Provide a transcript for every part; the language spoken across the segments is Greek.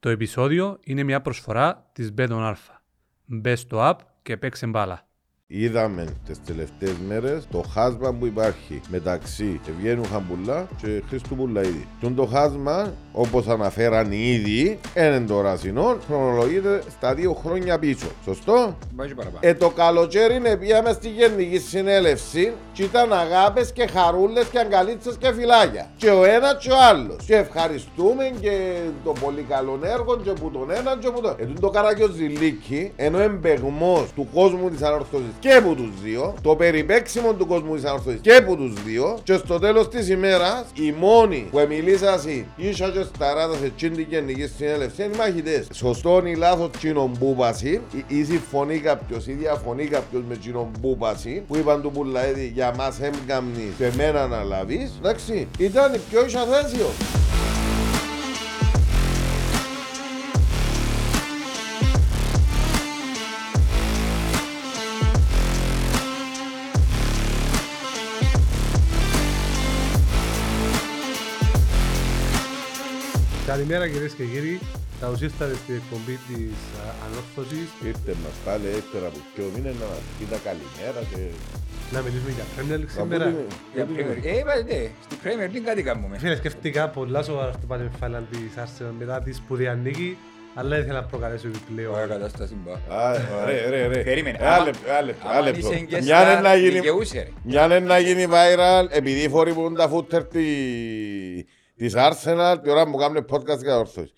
Το επεισόδιο είναι μια προσφορά της Μπέτον Αλφα. Μπες στο app και παίξε μπάλα. Είδαμε τις τελευταίες μέρες το χάσμα που υπάρχει μεταξύ Ευγένου Χαμπουλά και Χρήστου Πουλαίδη. Τον το χάσμα, όπως αναφέραν ήδη, έναν τώρα συνόν, χρονολογείται στα δύο χρόνια πίσω. Σωστό; Πάει παραπάνω. Ε, το καλοκαίρι είναι πήγαμε στη Γενική Συνέλευση και ήταν αγάπες και χαρούλες και αγκαλίτσες και φυλάκια. Και ο ένας και ο άλλος. Και ευχαριστούμε και το πολύ καλό έργο και που τον έναν και που τον. Ε, το καράκιο Ζηλίκη, ενώ εμπεγμός του κόσμου της ανορθώση και που τους δύο, το περιπέξιμο του κόσμου της ανορθώση και που τους δύο, και στο τέλος της ημέρας, οι μόνοι που μιλήσασαν ίσα και σταράτα σε τσιν την Γενική Συνέλευση είναι οι μαχητές. Σωστό ή λάθος τσινον μπούπαση, ή, ή συμφωνεί κάποιος ή διαφωνεί κάποιος με τσινον μπούπαση, που είπαν του Πουλαέδη για μας έμπγαμνη και εμένα να λάβεις, εντάξει, ήταν η πιο ίσα θέσιο. Καλημέρα κυρίες και κύριοι. Καλώς ήρθατε στην εκπομπή της α, Ανόρθωσης. Ήρθε μας πάλι ύστερα από πιο μήνες να μας πει τα καλημέρα και... Να μιλήσουμε για Premier League Μα σήμερα. πού είναι- Για πού είναι- Premier- Ε, είπατε, στη Premier League κάτι κάνουμε. Φίλε, σκέφτηκα πολλά σοβαρά στο πάλι φάλαν της Arsenal μετά της σπουδαία νίκη, αλλά ήθελα να προκαλέσω επιπλέον. Ωραία κατάσταση μπα. Α, ωραία, ωραία, ωραία. Περίμενε. Ένα άμα- λεπτό, ένα λεπτό, άμα ένα λεπτό. είσαι και Μια είναι στα να γίνει- δικαιούσε, ρε. Μια είναι να γίνει viral επειδή φορούν τα φούτερ τη- της Arsenal την ώρα που κάνουν podcast για ορθώσεις.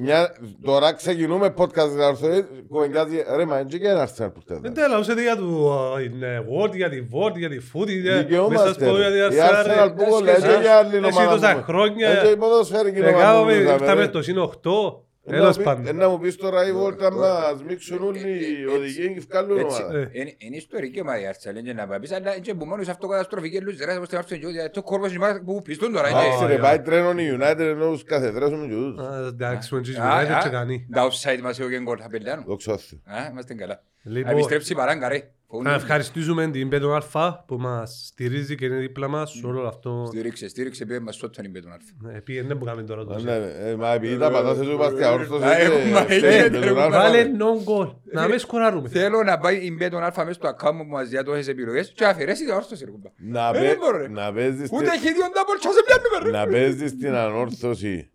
Μια, τώρα ξεκινούμε podcast για ορθώσεις, κουβεντιάζει, ρε μα έτσι και ένα Arsenal που Δεν θέλετε. τέλα, ούσε για του είναι Word, για τη Word, για τη Foot, για Δικαιούμαστε, μέσα στο για ρε. τη Η Arsenal που Εντάξει, κολλάει, εσύ- έτσι για άλλη εσύ ομάδα τόσα που- χρόνια- Έτσι η ποδοσφαίρικη ομάδα Έκαναμε, που είδαμε, ήρθαμε ρε. στο σύν 8, Ε, έλας να πει- πάντων. ε, Να μου πεις τώρα η βόλτα μας μίξουν όλοι οι οδηγοί και βγάλουν Έτσι, ομάδα. Ε. είναι- Είναι ιστορική ομάδα η Arsenal, είναι να πάει, αλλά είναι που μόνος αυτοκαταστροφική λούζερας, όπως την Arsenal, γιατί το κόρπος είναι ομάδα που πιστούν τώρα. Εντάξει είναι- ρε, Α, πάει τρένον η United ενώ τους καθεδράσουν και τους. Α, Εντάξει, ο Τζις Α, United α, και κάνει. Τα offside μας έχω και γκολ, θα πελτάνουν. Δόξα Θεώ. Α, Είμαστε καλά. Λοιπόν, Επιστρέψει η παράγκα, ρε. Φοβούνται. Να ευχαριστήσουμε την Πέτον Αλφα που μας στηρίζει και είναι δίπλα μας σε όλο αυτό. Στήριξε, στήριξε, πήγε μας σώτον η Μπέτον Αλφα. Ε, Πήγαινε που κάνουμε τώρα το Ναι, ζήτημα. ε, Μα επειδή τα πατάς εσύ είμαστε αόρθωσες Α, έχουμε, και- έγινε, και- ρε, και- Βάλε non goal, να με σκοράρουμε. Θέλω να πάει η Μπέτον Αλφα μέσα στο account μου που μας διά τόσες επιλογές και αφαιρέσει την όρθωση, ρε κουμπά. Να Ε, παι- δεν μπορώ, ρε. να παίζεις Ούτε στη- έχει δύο ντάμπολ και σε πιάνουμε, ρε. να παίζεις στην ανόρθωση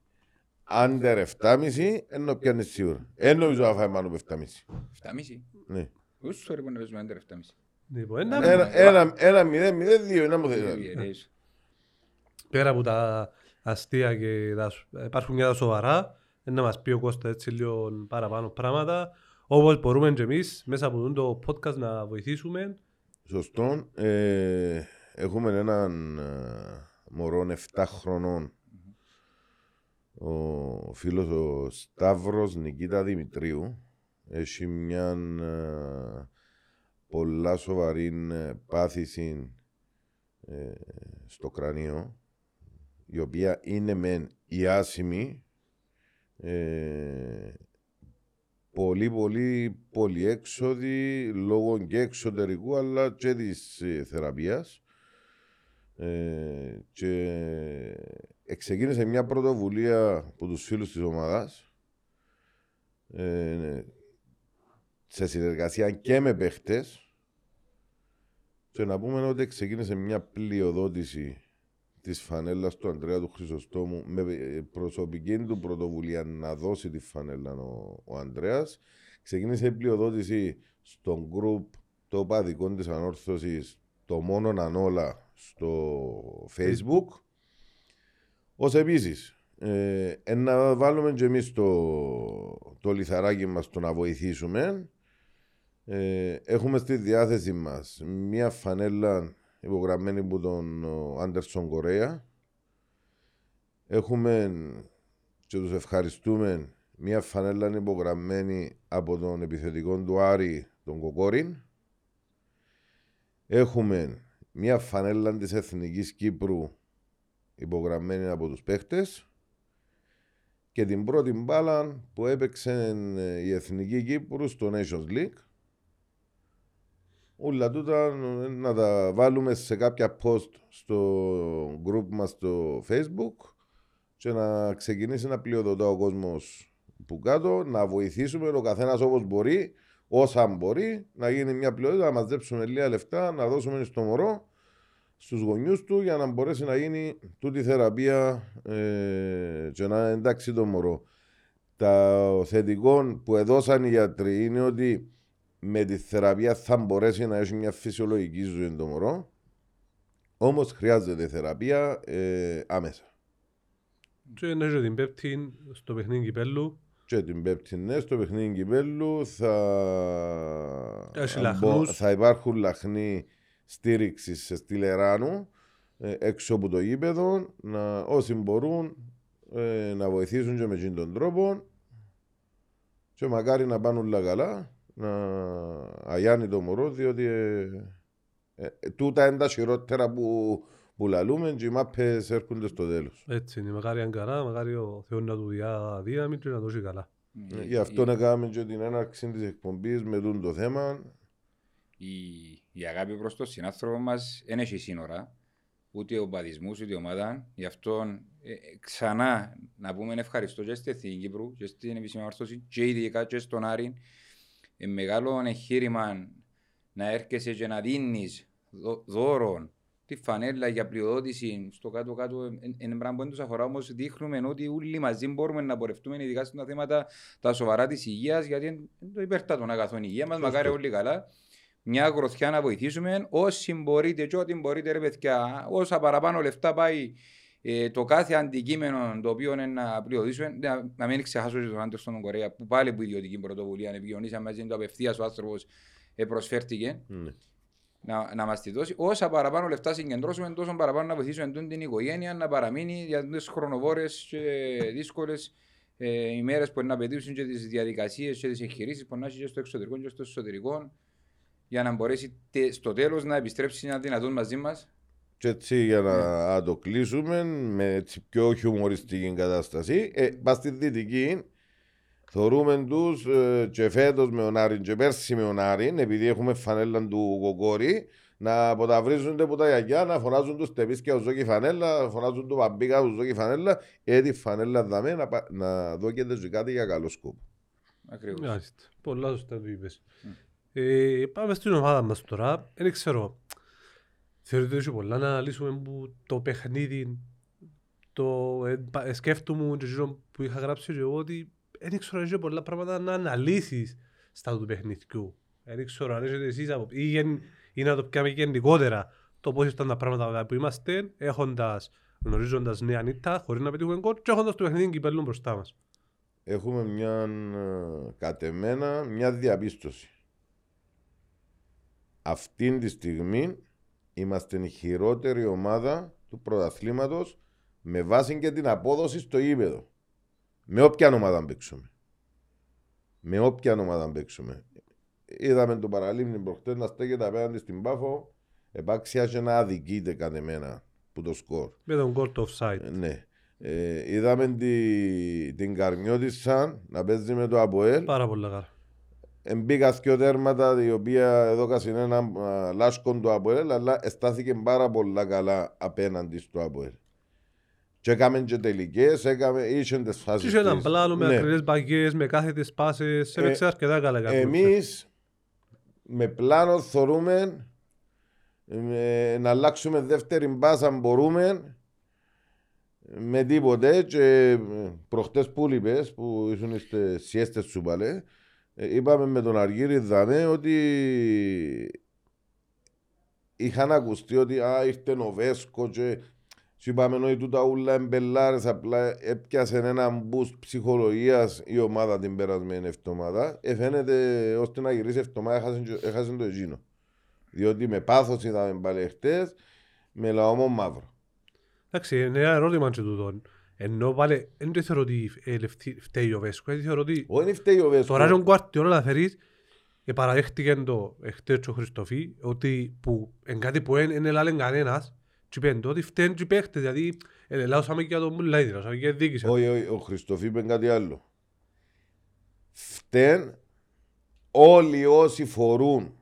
under 7,5 ενώ πιάνεις σίγουρα. Εν νομίζω να φάει πάνω από 7,5. 7,5. Ναι. Ούσου ρε που να παίζουμε άντερ 7,5. Λοιπόν, ένα- Ένα- Ένα ένα μηδέν μηδέν δύο είναι μου Ε, θέλει. Πέρα από τα αστεία και τα, σ- υπάρχουν και τα σοβαρά, ε, να μας πει ο Κώστας έτσι λίγο παραπάνω πράγματα, όπως μπορούμε και εμείς μέσα από το podcast να βοηθήσουμε. Σωστό. Ε, έχουμε έναν ε, μωρό 7 χρονών. Ο φίλος ο Σταύρος Νικήτα Δημητρίου έχει μια ε, πολλά σοβαρή ε, πάθηση ε, στο κρανίο η οποία είναι μεν η άσημη ε, πολύ πολύ πολυέξοδη λόγω και εξωτερικού αλλά και της ε, θεραπείας. Ε, και ξεκίνησε μια πρωτοβουλία από τους φίλους της ομάδας. Ε, σε συνεργασία και με παίχτες. Και να πούμε ότι ξεκίνησε μια πλειοδότηση της φανέλας του Ανδρέα του Χρυσοστόμου με ε, προσωπική του πρωτοβουλία να δώσει τη φανέλα ο, ο Ανδρέας. Ξεκίνησε η πλειοδότηση στον group το παδικό της ανόρθωσης το μόνο ανόλα στο facebook. Ως επίσης ε, ε, να βάλουμε και εμείς το, το λιθαράκι μας το να βοηθήσουμε ε, έχουμε στη διάθεση μας μια φανέλα υπογραμμένη από τον ο, Άντερσον Κορέα. Έχουμε και τους ευχαριστούμε μια φανέλα υπογραμμένη από τον επιθετικό του Άρη τον Κοκόριν. Έχουμε μια φανέλα της Εθνικής Κύπρου υπογραμμένη από τους παίχτες. Και την πρώτη μπάλα που έπαιξε ε, η Εθνική Κύπρου στο Nations League. Όλα τούτα ε, να τα βάλουμε σε κάποια post στο group μας στο facebook και να ξεκινήσει να πλειοδοτά ο κόσμος που κάτω, να βοηθήσουμε ο καθένας όπως μπορεί, όσα μπορεί, να γίνει μια πλειότητα, να μαζέψουμε λίγα λεφτά, να δώσουμε στο μωρό, στους γονιούς του για να μπορέσει να γίνει τούτη η θεραπεία ε, και να είναι εντάξει το μωρό. Τα θετικό που έδωσαν οι γιατροί είναι ότι με τη θεραπεία θα μπορέσει να έχει μια φυσιολογική ζωή το μωρό. Όμως χρειάζεται θεραπεία ε, άμεσα. Και να έχει την πέπτη στο παιχνίδι κυπέλου. Και την πέπτη ναι, στο παιχνίδι κυπέλου θα, Έχει αν λαχνούς. θα υπάρχουν λαχνοί στήριξη σε στυλεράνου ε, έξω από το γήπεδο να, όσοι μπορούν ε, να βοηθήσουν και με αυτόν τον τρόπο και μακάρι να πάνε όλα καλά να αγιάνει το μωρό διότι ε, ε, ε, τούτα είναι τα χειρότερα που, που λαλούμε και οι μάπες έρχονται στο τέλος. Έτσι είναι, μακάρι αν καλά, μακάρι ο Θεός να του διά δύναμη και να το έχει καλά. Ε, Γι' αυτό να κάνουμε και την έναρξη της εκπομπής με τούτο το θέμα. η, η αγάπη προς τον συνάνθρωπο μας δεν έχει σύνορα, ούτε ο παδισμός, ούτε η ομάδα. Γι' αυτό ε, ε, ξανά να πούμε ευχαριστώ και στην Εθνική Κύπρου και στην επισημάρτωση και ειδικά και στον Άρη. Ε, μεγάλο εγχείρημα να έρχεσαι και να δίνεις δω- δώρο τη φανέλα για πλειοδότηση στο κάτω-κάτω ε, είναι πράγμα που δεν τους αφορά όμως δείχνουμε ότι όλοι μαζί μπορούμε να πορευτούμε ειδικά στα θέματα τα σοβαρά της υγείας γιατί είναι το υπερτάτον αγαθόν η υγεία μας, μακάρι όλοι καλά. Μια γροθιά να βοηθήσουμε όσοι μπορείτε και ό,τι μπορείτε ρε παιδιά όσα παραπάνω λεφτά πάει ε, το κάθε αντικείμενο το οποίο είναι να πλειοδοτήσουμε να, να μην ξεχάσω και τον Άντερ στον Κορέα που πάλι που ιδιωτική πρωτοβουλία επικοινωνήσαμε μαζί του απευθείας ο άνθρωπος ε, προσφέρθηκε Ναι. να, να μας τη δώσει. Όσα παραπάνω λεφτά συγκεντρώσουμε, τόσο παραπάνω να βοηθήσουμε τούτη την οικογένεια να παραμείνει για τις χρονοβόρες και δύσκολες ε, ημέρες που να απαιτήσουν και τις διαδικασίες και τις εγχειρήσεις που να έχει και στο εξωτερικό και στο εσωτερικό για να μπορέσει τε- στο τέλος να επιστρέψει να δυνατόν μαζί μας. Και έτσι για να, να το κλείσουμε με έτσι πιο χιουμοριστική κατάσταση. Ε, πας στη Δυτική θεωρούμε τους ε, και φέτος με τον Άρη και πέρσι με τον Άρη επειδή έχουμε φανέλα του κοκόρη να αποταυρίζονται από τα γιαγιά να φωνάζουν τους τεπίσκια ουζό και φανέλα να φωνάζουν του παμπίκα ουζό και φανέλα έτσι φανέλα δαμέ να, πα- να δώκεται και κάτι για καλό σκόπο. Ακριβώς. Μάλιστα. Πολλά σωστά το είπες. Ε, πάμε στην ομάδα μας τώρα. Δεν ξέρω. Θεωρείτε ότι έχει πολλά να λύσουμε που το παιχνίδι το ε, πα- ε, σκέφτομαι και εκείνο που είχα γράψει και εγώ ότι δεν ξέρω αν έχει πολλά πράγματα να αναλύσεις στα του παιχνιδιού. Δεν ξέρω αν έχετε εσείς από... ή, γεν- ή να το πιάμε γενικότερα το πώς ήταν τα πράγματα που είμαστε έχοντας γνωρίζοντας νέα νύχτα χωρίς να πετύχουμε γκολ και έχοντας το παιχνίδι κυπέλλου μπροστά μας. Έχουμε μια ε, κατεμένα μια διαπίστωση. Αυτή τη στιγμή είμαστε η χειρότερη ομάδα του πρωταθλήματος με βάση και την απόδοση στο ύπεδο. Με όποια ομάδα παίξουμε. Με όποια ομάδα παίξουμε. Είδαμε το παραλίμνη προχτές να στέκεται απέναντι στην Πάφο. Επάξια και να αδικείται κατεμένα που το σκορ. Με τον γκολ του offside. Ε, Ναι. Ε, είδαμε τη, την Καρμιώτισσα να παίζει με το Αποέλ. Πάρα πολύ καλά. Εμπήκα δυο τέρματα η οποία έδωκαν ένα α, λάσκον του Αποέλ αλλά στάθηκε πάρα πολλά καλά απέναντι στο Αποέλ. Και έκαμε και τελικές, έκαμε, είχε τις φάσεις Και είχε έναν της. πλάνο με Ναι. ακριλές μπαγκές, με κάθετες πάσες, Ε, έπαιξε αρκετά καλά για αυτούς. Εμείς με πλάνο θεωρούμε ε, να αλλάξουμε δεύτερη μπάσα αν μπορούμε με τίποτε και ε, προχτές που είπες που ήσουν στις σιέστες σου πάλι ε, είπαμε με τον Αργύρι Δαμέ ότι είχαν ακουστεί ότι α, ήρθε ο Βέσκο και σου είπαμε ότι τούτα ούλα εμπελάρες απλά έπιασε ένα boost ψυχολογίας η ομάδα την περασμένη εβδομάδα. Ε, φαίνεται ώστε να γυρίσει εβδομάδα έχασε, και- έχασε το εκείνο. Διότι με πάθος είδαμε πάλι χτες με λαόμο μαύρο Εντάξει, είναι ένα ερώτημα και τούτο. Ενώ πάλι, δεν το θεωρώ ότι ε, λεφτή- φταίει ο Βέσκος, γιατί θεωρώ ότι όχι φταίει ο Βέσκος τώρα τον Κουαρτιόλα να φέρεις και παραδέχτηκε το εχθές και ο Χριστοφή ότι που εν κάτι που δεν είναι λάλεν κανένας και είπεν το ότι φταίνουν και οι παίχτες, δηλαδή ε, λάωσαμε και για τον Μουλάιδη, λάωσαμε και για τη διοίκηση. Όχι, όχι, ο Χριστοφή είπε κάτι άλλο. Φταίν όλοι όσοι φορούν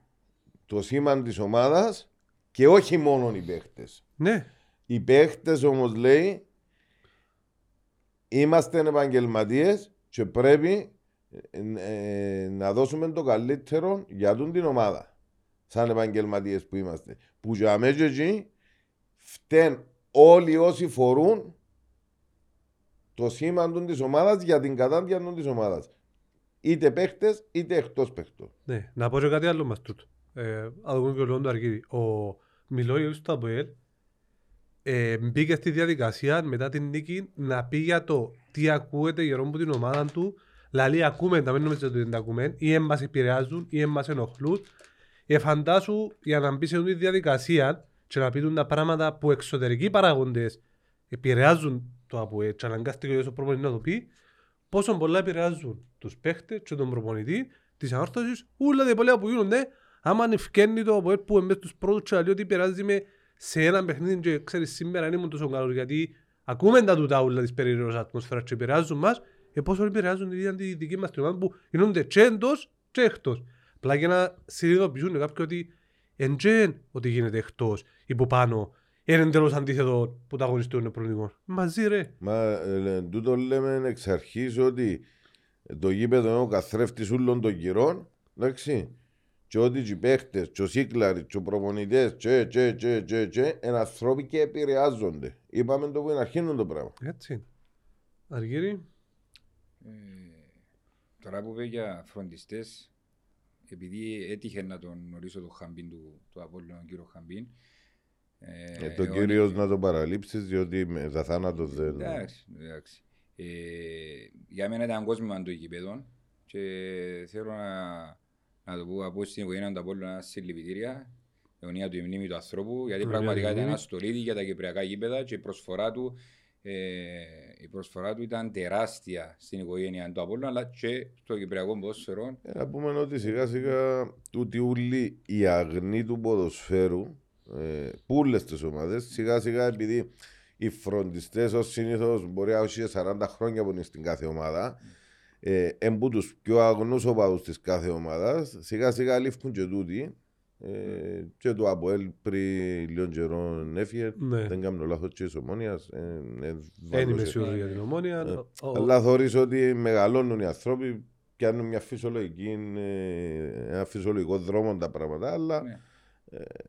το σήμα της ομάδας και όχι μόνο οι παίχτες. Ναι, Οι παίχτες όμως λέει είμαστε επαγγελματίες Και πρέπει ε, ε, να δώσουμε το καλύτερο για τον την ομάδα. Σαν επαγγελματίες που είμαστε. Που για μέσα εκεί φταίνουν όλοι όσοι φορούν το σήμα της ομάδας για την κατάντια της ομάδας. Είτε παίχτες είτε εκτός παίχτων. Ναι, να πω και κάτι άλλο μας τούτο. Ε, δούμε και ο λόγο του Αργύρι. Ο Μιλόγιος του Αποέλ ε, μπήκε στη διαδικασία μετά την νίκη να πει για το τι ακούεται γερό από την ομάδα του. Δηλαδή ακούμε, τα μένουμε σε το δεν τα ακούμε, ή εμάς επηρεάζουν ή εμάς ενοχλούν. Ε, φαντάσου για να μπει σε αυτή τη διαδικασία και να πείτουν τα πράγματα που εξωτερικοί παράγοντες επηρεάζουν το ΑΠΟΕ και αναγκάστηκε ο προπονητής να το πει, πόσο πολλά επηρεάζουν τους παίχτες και τον προπονητή της ανόρθωσης, όλα τα πολλά που γίνονται, άμα ευκένει το ΑΠΟΕ που είναι στους πρώτους και λέει ότι επηρεάζει με σε ένα παιχνίδι και ξέρεις σήμερα ήμουν τόσο καλός γιατί ακούμε τα τούτα όλα της περίεργης ατμοσφαίρας και επηρεάζουν μας και πόσο επηρεάζουν τη δική μας ομάδα που γίνονται και εντός και εκτός. Απλά για να συνειδητοποιήσουν κάποιοι ότι εν ότι γίνεται εκτός ή που πάνω είναι εντελώς αντίθετο που τα αγωνιστούν πρώτο Μαζί ρε. Μα ε, τούτο λέμε εξ αρχής ότι το γήπεδο είναι ο καθρέφτης όλων των κυρών, εντάξει, και ότι οι παίχτες, και ο Σίκλαροι, και ο προπονητές, και, και, και, και, και, είναι ανθρώποι και επηρεάζονται. Είπαμε το που είναι αρχήν το πράγμα. Έτσι. Αργύρι. Ε, τώρα που είπε για φροντιστές, επειδή έτυχε να τον γνωρίσω το Χαμπίν του, του Απόλλωνα, τον κύριο Χαμπίν, ε, ε, το κύριο να το παραλείψεις, διότι με θα θάνατος δεν. Εντάξει, εντάξει. Ε, για μένα ήταν κόσμο το γήπεδο και θέλω να, να το πω από στην οικογένεια του Απόλλωνα συλληπιτήρια αιωνία του η μνήμη του ανθρώπου γιατί πραγματικά ήταν ένα στολίδι για τα κυπριακά γήπεδα και η προσφορά του ε, η προσφορά του ήταν τεράστια στην οικογένεια του Απόλλωνα αλλά και στο κυπριακό ποδοσφαιρό. Ε, να πούμε ότι σιγά σιγά τούτη ούλη η αγνή του ποδοσφαίρου ε, πούλε τι ομάδε. Σιγά σιγά επειδή οι φροντιστέ ω συνήθω μπορεί να έχουν 40 χρόνια που είναι στην κάθε ομάδα. Ε, εμπού τους πιο αγνού οπαδού της κάθε ομάδας, σιγά σιγά λήφθουν και τούτοι. Ε, και το Αποέλ πριν λίγο καιρό έφυγε. Ναι. Δεν κάνω λάθος και της ομόνιας. Δεν είμαι σίγουρος για την ομόνια. Ε, αλλά θεωρείς ότι μεγαλώνουν οι άνθρωποι, πιάνουν μια φυσιολογική, ε, ένα φυσιολογικό δρόμο τα πράγματα. Αλλά ναι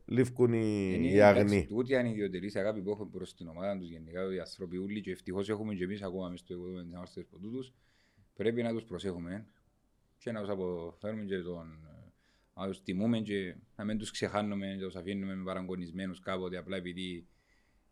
λήφκουν οι, οι αγνοί. Ούτε αν ιδιωτερείς αγάπη που έχουν προς την ομάδα τους γενικά οι άνθρωποι ούλοι και ευτυχώς έχουμε και εμείς ακόμα μες στο εγώ τις αμάρτες ποτούτους πρέπει να τους προσέχουμε και να τους αποφέρουμε και τον να τους τιμούμε και να μην τους ξεχάνουμε και τους αφήνουμε με παραγωνισμένους κάποτε απλά επειδή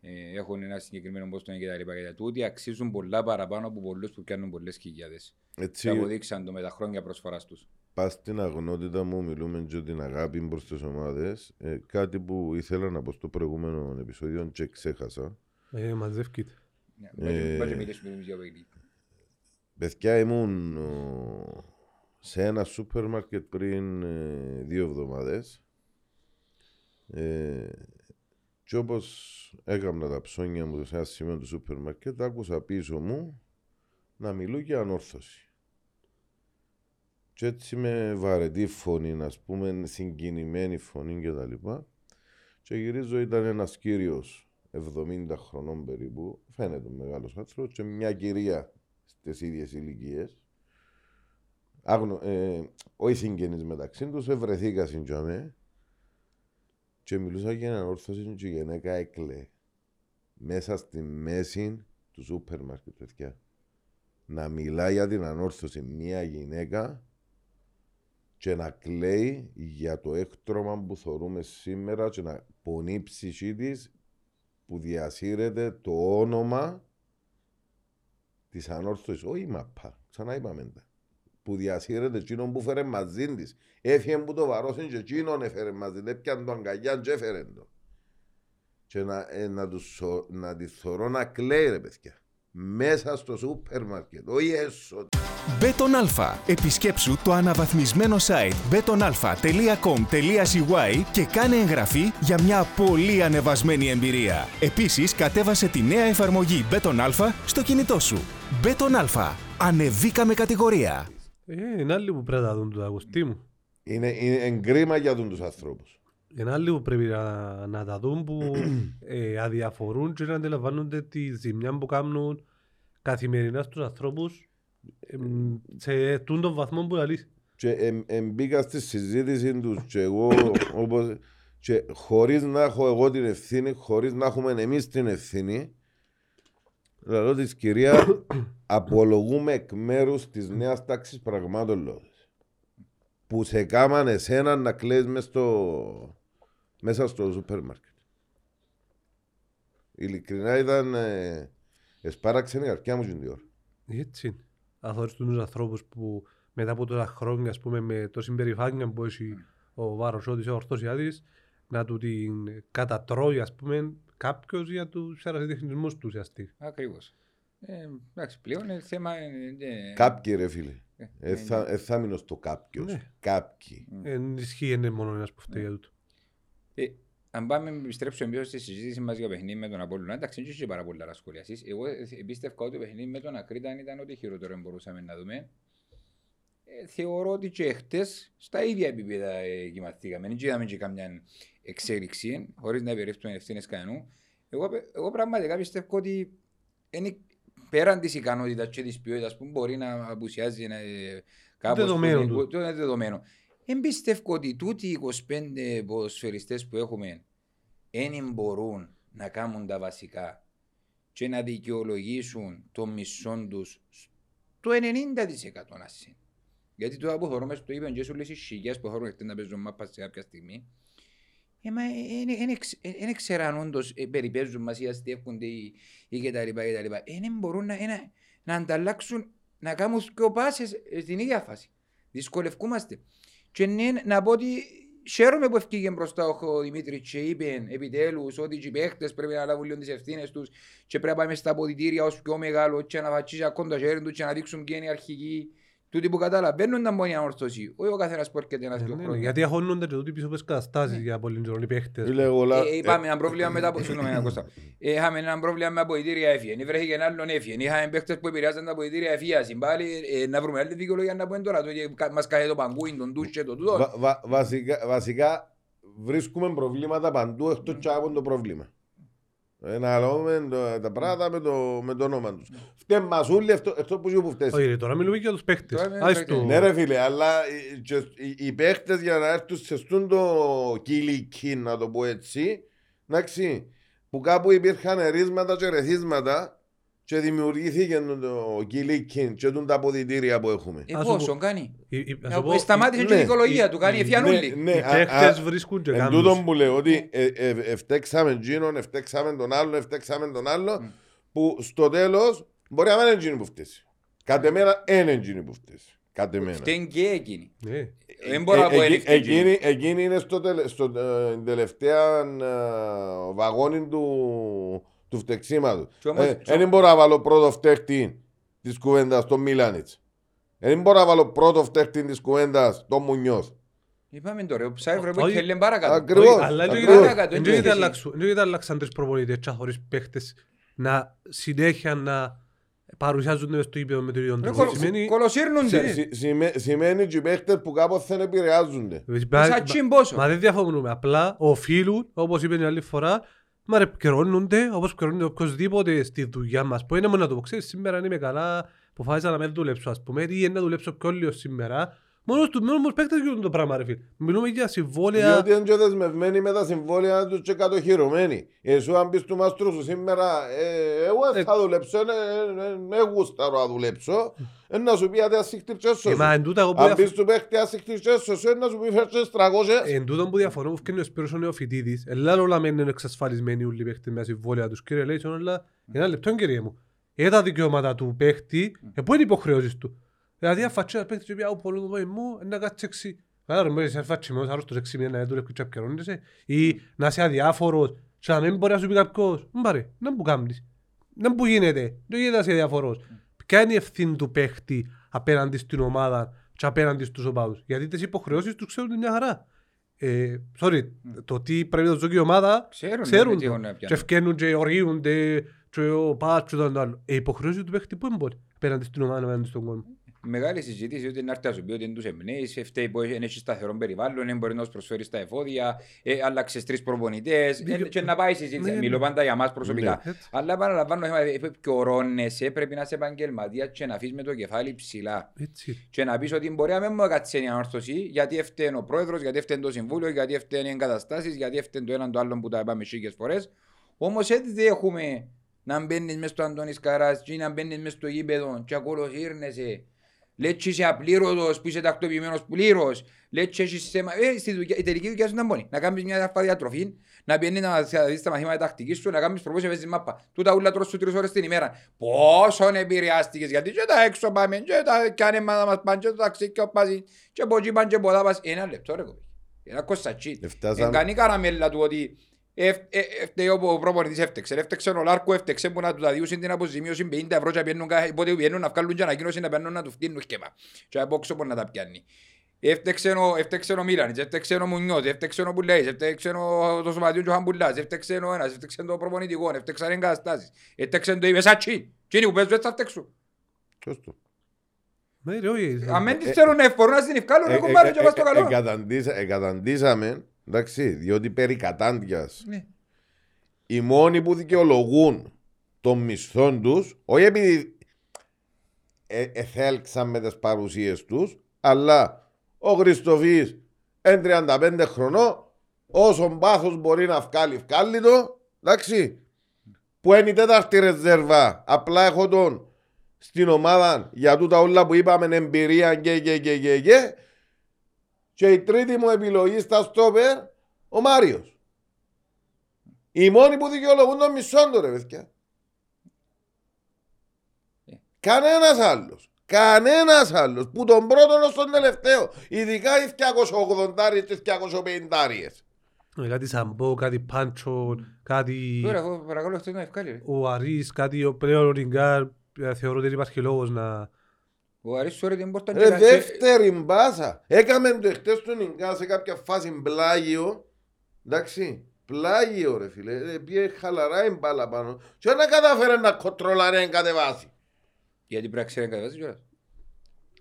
ε, έχουν ένα συγκεκριμένο πόστο και τα λοιπά. Τούτοι αξίζουν πολλά παραπάνω από πολλούς που κάνουν πολλές χιλιάδες. Έτσι... Και αποδείξαν το με τα χρόνια προσφοράς τους πας στην αγνότητα μου, μιλούμε για την αγάπη προς τις ομάδες. Ε, κάτι που ήθελα να πω στο προηγούμενο επεισόδιο και ξέχασα. Ε, μαζεύκεται. Ε, παιδιά, ήμουν σε ένα σούπερ μάρκετ πριν ε, δύο εβδομάδες. Ε, και όπως έκανα τα ψώνια μου σε ένα σημείο του σούπερ μάρκετ, άκουσα πίσω μου να μιλούν για ανόρθωση. Και έτσι με βαρετή φωνή, ας πούμε, συγκινημένη φωνή κτλ. Και, και γυρίζω, ήταν ένας κύριος 70 χρονών περίπου, φαίνεται μεγάλος άνθρωπος, και μια κυρία στι ίδιες ηλικίες. Άγνω, ε, όχι συγγενεί μεταξύ τους, ευρεθήκα συντζαμέ και μιλούσα για έναν όρθωση και η γυναίκα έκλε μέσα στη μέση του σούπερ μάρκετ, παιδιά. Να μιλάει για την ανόρθωση μια γυναίκα και να κλαίει για το έκτρωμα που θεωρούμε σήμερα και να πονεί η ψυχή της που διασύρεται το όνομα της ανόρθωσης. Όχι η μαπά, ξανά είπαμε τα. Που διασύρεται εκείνον που φέρε μαζί της. Έφυγε που το βαρόσουν και εκείνον έφερε μαζί τη. Έπιαν το αγκαλιά και έφερε το. Και να, ε, να, τους, να τη θωρώ να κλαίει ρε παιδιά μέσα στο σούπερ μάρκετ, όχι έσω. Beton Alpha. Επισκέψου το αναβαθμισμένο site betonalpha.com.cy και κάνε εγγραφή για μια πολύ ανεβασμένη εμπειρία. Επίσης, κατέβασε τη νέα εφαρμογή Μπέτον Αλφα στο κινητό σου. Beton Alpha. Ανεβήκαμε κατηγορία. Ε, είναι άλλοι που πρέπει να δουν το Αγουστή μου. Είναι, εν κρίμα για τους ανθρώπους. Είναι άλλοι που πρέπει να, να τα δουν που ε, αδιαφορούν και να αντιλαμβάνονται τη ζημιά που κάνουν καθημερινά στους ανθρώπους Εμ, Σε τούτον βαθμό που λαλείς. Και εμ- εμπήκα στη συζήτηση τους και εγώ όπως, και χωρίς να έχω εγώ την ευθύνη, χωρίς να έχουμε εμείς την ευθύνη, λέω της κυρία, απολογούμε εκ μέρους της νέας τάξης πραγμάτων λέω της. που σε κάμαν εσένα να κλαις μες στο, μέσα στο σούπερ μάρκετ. Ειλικρινά ήταν, ε, εσπάραξε η καρδιά μου την ώρα. Έτσι είναι. Αθώρεις τους ανθρώπους που μετά από τόσα χρόνια ας πούμε, με το συμπεριφάνεια που έχει ο Βαροσότης, ο Ορθωσιάδης να του την κατατρώει ας πούμε, κάποιος για τους ερασιτεχνισμούς τους ουσιαστικά. Ακριβώς. Ε, εντάξει, πλέον είναι θέμα... ε, ε, Κάποιοι ρε φίλε. ε, Ε, ε, θα, ε, θα μείνω στο κάποιος. Ναι. Κάποιοι. Εν ισχύει είναι μόνο ένας που φταίει για τούτο. Ε, αν πάμε να επιστρέψουμε πίσω στη συζήτηση μας για παιχνίδι με τον Απόλλωνα, εντάξει, δεν είχε πάρα πολλά να σχολιάσεις. Εγώ ε, πίστευα ότι το παιχνίδι με τον Ακρίτα ήταν ό,τι χειρότερο μπορούσαμε να δούμε. Ε, θεωρώ ότι και χτες στα ίδια επίπεδα ε, κοιμαθήκαμε. Δεν είδαμε και καμιά εξέλιξη, χωρίς να υπερεύσουμε ευθύνες κανένου. Εγώ, πε- εγώ πραγματικά πιστεύω ότι είναι πέραν της ικανότητας και της ποιότητας που μπορεί να απουσιάζει να, ε, κάπως... Δεδομένο που- του. Το είναι δεδομένο. Δεν πιστεύω ότι τούτοι οι 25 ποδοσφαιριστές που έχουμε δεν μπορούν να κάνουν τα βασικά και να δικαιολογήσουν το μισό τους το 90% να είναι. Γιατί τώρα που θεωρούμε στο είπε και σου λες οι χιλιάς που θεωρούν να παίζουν μάπας σε κάποια στιγμή ε, μα δεν ξέραν όντως ε, περιπέζουν μας ή αστεύκονται ή, ή και τα λοιπά και τα λοιπά. Ε, δεν μπορούν να, ε, να, να ανταλλάξουν, να κάνουν και πάσες ε, στην ίδια φάση. Δυσκολευκούμαστε. Και ναι, να πω ότι χαίρομαι που ευκήγε μπροστά ο Δημήτρης και είπε επιτέλους ότι και οι παίχτες πρέπει να λάβουν λίγο τις ευθύνες τους και πρέπει να πάμε στα αποδητήρια ως πιο μεγάλο και να βατσίσει ακόμα το χέρι του και να δείξουν ποιοι είναι οι αρχικοί. Τούτοι που καταλαβαίνουν να μπορεί να ορθώσει. Όχι ο καθένας που έρχεται ένας Ε, δύο ναι, ναι, χρόνια. Γιατί αγχώνονται και τούτοι πίσω από τις καταστάσεις για πολύ καιρό οι παίχτες. Φίλε, εγώ λα- Ε, Είπαμε ένα πρόβλημα μετά από... Συγγνώμη, ένα Κώστα. Ε, Είχαμε ένα πρόβλημα με αποδητήρια έφυγε. Βρέθηκε ένα άλλον έφυγε. Είχαμε παίχτες που επηρεάζαν τα αποδητήρια έφυγε. Πάλι ε, να βρούμε άλλη δικαιολογία να πούμε τώρα. Το ότι κα- Μας καεί το παγκούιν, τον ντους και το τούτο. βα- βα- βασικά, βασικά βρίσκουμε προβλήματα παντού εκτός και από το πρόβλημα. Ε, Να λέμε το- τα πράγματα με το, με το όνομα τους. Φταίει μασούλη αυτό, αυτό που σου που φταίεις. Όχι ρε, τώρα μιλούμε για τους παίχτες. Τώρα είναι Άις παίχτες. το- Ναι ρε φίλε, αλλά οι- και οι, οι παίχτες για να έρθουν σε στούν το κυλικί, να το πω έτσι, εντάξει, που κάπου υπήρχαν ερίσματα και ρεθίσματα και δημιουργήθηκε το- το κυλικί και τούν τα αποδητήρια που έχουμε. Ε, Ας σου πόσο πω- κάνει; η- η- ας Να σου πω, πω, Σταμάτησε και η ναι, δικαιολογία η- του. Κάνει η- εφιάν Ναι, όλοι. ναι, Οι α- παίχτες α- βρίσκουν και Εν κάνουν. τούτον που λέω ότι ε, ε, εφτέξαμε εκείνον, εφτέξαμε τον άλλο, εφτέξαμε τον άλλο, που στο τέλος μπορεί να μην είναι εκείνη που φταίει. Κατ' εμένα είναι εκείνη που φταίει. Κατ' εμένα. Φταίνει και εκείνη. Ναι. Δεν μπορώ να πω Ε, είναι εκεί- εκείνη, εκείνη είναι στο, τελε, στο ε, τελευταία ε, βαγόνι του, του φτεξίματος. Κι όμως- Ε, Δεν μπορώ να βάλω πρώτο φταίχτη της κουβέντας τον Μίλανιτς. Δεν μπορώ να βάλω πρώτο φταίχτη της κουβέντας τον Μουνιός. Είπαμε τώρα, ο Ψάιφρε που Όχι. είχε λέμε παρακάτω. Ακριβώς. Όχι, αλλά δεν ακριβώς. Παρακάτω, δεν δεν γίνεται έχει αλλάξουν- δεν γίνεται αλλάξαν τρεις προπονητές και χωρίς παίχτες να συνέχεια να παρουσιάζονται μες στο γήπεδο με το ίδιο Ρε, τρόπο. κολο- Σημαίνει- Σι- Κολοσύρνονται. σι- σημαι- Σημαίνει και οι παίχτες που κάποτε δεν επηρεάζονται. Σαν τσιν πόσο. Μα δεν διαφωνούμε. Απλά οφείλουν, όπως είπε την άλλη φορά, μα ρε επικαιρώνονται όπως επικαιρώνεται οποιοσδήποτε στη δουλειά μας. Που είναι μόνο να το πω, ξέρεις, σήμερα αν είμαι καλά, αποφάσισα να μην δουλέψω, ας πούμε, ή να δουλέψω πιο λίγο σήμερα. Μόνος του, μόνος μου παίκτες γίνουν το πράγμα, ρε φίλε. Μιλούμε για συμβόλαια. Διότι είναι και δεσμευμένοι με τα συμβόλαια τους και κατοχυρωμένοι. Εσύ αν πεις του μάστρου σου σήμερα, ε, εγώ δεν θα δουλέψω, δεν γούσταρω να δουλέψω, ε, να σου πει άντε ασύχτηρτσες Ε, μα σου. εν τούτα εγώ που Αν διαφο- πεις του παίχτη ασύχτηρτσες σου, ε, να σου πει φέρτσες τραγώσες. Εν τούτον που διαφωνώ που φτιάχνει ο Σπύρος ο Νεοφυτίδης, ελά όλα μένουν είναι εξασφαλισμένοι όλοι οι παίχτες με τα συμβόλαια τους. Κύριε Λέησον, αλλά ένα λεπτό κύριε μου. Ε, τα δικαιώματα του παίχτη, ε, πού είναι οι υποχρεώσεις του; Δηλαδή, αν φατσέ ένα παίχτη και πει, «Άου, πολύ μου, μου, να κάτσει έξι». Καλά, ρε, μπορείς να φάτσει με άρρωστος έξι μήνες να δουλεύει και απκαιρώνεσαι. Ή να είσαι αδιάφορος και να μην μπορεί να σου πει κάποιος, «Μ, πάρε, να που κάνεις». Να που γίνεται, δεν γίνεται να είσαι αδιαφορός. Ποια είναι η ευθύνη του παίχτη απέναντι στην ομάδα και απέναντι στους οπαδούς; Γιατί τις υποχρεώσεις τους ξέρουν μια χαρά. Ε, sorry, το τι πρέπει να τους δώσει η ομάδα Ξέρουν, ξέρουν ναι, τι το. έχουν να Και πιάνουν. ευκαινούν και οργίονται και ο πας και το άλλο. Ε, η υποχρεώση του παίχτη πού είναι μπορεί απέναντι στην ομάδα απέναντι στον κόσμο; Μεγάλη συζήτηση ότι να έρθει να σου πει ότι είναι τους εμπνέεις, φταίει που έχει έχει σταθερό περιβάλλον, δεν μπορεί να σου προσφέρει στα εφόδια, ε, άλλαξες τρεις προπονητές, ε, και να πάει η συζήτηση. Ναι, Μιλώ ναι. πάντα για μας προσωπικά. Ναι, έτσι. Αλλά παραλαμβάνω, ε, και ορώνεσαι, πρέπει να είσαι επαγγελματίας και να αφήσεις με το κεφάλι ψηλά. Έτσι. Και να πεις ότι μπορεί να μην μου έκατσε η ανόρθωση, γιατί έφταιγε ο πρόεδρος, γιατί έφταιγε το συμβούλιο, γιατί έφταιγε οι εγκαταστάσεις, γιατί έφταιγε το έναν το άλλο που τα είπαμε σίγες φορές. Όμως έτσι δεν έχουμε να μπαίνεις μες στο Αντώνης Καράς και να μπαίνεις μες στο γήπεδο και ακολουθήρνεσαι. Λες και είσαι απλήρωτος που είσαι τακτοποιημένος πλήρως. Λες και έχεις θέμα... Ε, στη δουλειά, η τελική δουλειά σου είναι μόνη. Να κάνεις μια αρφά διατροφή, να πιένεις να δεις τα μαθήματα τακτικής σου, να κάνεις προπόσια βέζεις μάπα. Τούτα ούλα τρως σου τρεις ώρες την ημέρα. Πόσο επηρεάστηκες, γιατί και τα έξω πάμε, και τα κάνε να μας πάνε, και το ταξίκιο πας, και από εκεί πάνε και ποδά πας. Ένα λεπτό ρε κοπή. Ένα κοστατσί. Εφτάσαμε- Δεν κάνει καραμέλα του ότι εφ- ε- έφταιγε ο προπονητής έφτεξε. Έφτεξε ο Λάρκο έφτεξε που να του τα διούσουν την αποζημίωση 50 ευρώ και πιένουν κάθε- πότε πιένουν να βγάλουν και ανακοίνωση να πιένουν να του φτύνουν σκέμα. Και από όξω μπορεί να τα πιάνει. Έφτεξε ο, έφτεξε ο Μίλανης, έφτεξε ο Μουνιός, έφτεξε ο Πουλέης, έφτεξε ο, το σωματιό του Χαμπουλάς, έφτεξε ο ένας, έφτεξε το προπονητικό, έφτεξαν εγκαταστάσεις, έφτεξε το Ιβεσάτσι. Τι είναι που παίζουν έτσι θα φταίξουν. Ποιος το. Ναι, ρε, όχι. Αν δεν τις ε, θέλουν να εφορούν να στην ευκάλουν, Ε, έχουν ε, πάρει ε, και πας στο ε, καλό. εγκαταντήσα- Εγκαταντήσαμε, εντάξει, διότι περί κατάντιας Ναι. οι μόνοι που δικαιολογούν των μισθών τους, όχι επειδή ε, εθέλξαν με τις παρουσίες τους, αλλά ο Χριστοφής εν 35 χρονών, όσο πάθος μπορεί να βγάλει, βγάλει το, εντάξει, που είναι η τέταρτη ρεζέρβα, απλά έχω τον στην ομάδα για τούτα όλα που είπαμε εμπειρία και και και και και και η τρίτη μου επιλογή στα στόπερ ο Μάριος. Οι μόνοι που δικαιολογούν τον μισόν του ρε παιδιά. Ε. Κανένας άλλος. Κανένας άλλος. Που τον πρώτο ως τον τελευταίο. Ειδικά οι 280 και 250 Ε, Κάτι Σαμπό, κάτι Πάντσο, κάτι Τώρα, εγώ παρακαλώ αυτό είναι ευκάλει. ρε. ο Αρής, κάτι ο πλέον ο Ριγκάρ. ε, Θεωρώ ότι δεν υπάρχει λόγος να... Ο Αρής σου την πόρτα Ρε δεύτερη μπάσα. Έκαμε το εχθές του Νιγκά σε κάποια φάση πλάγιο. Εντάξει. Πλάγιο ρε φίλε. Ε, Πήγε χαλαρά η μπάλα πάνω. Και να κατάφερε να κοτρολάρει εν κατεβάσει. Γιατί πρέπει να ξέρει κατεβάζει κιόλας.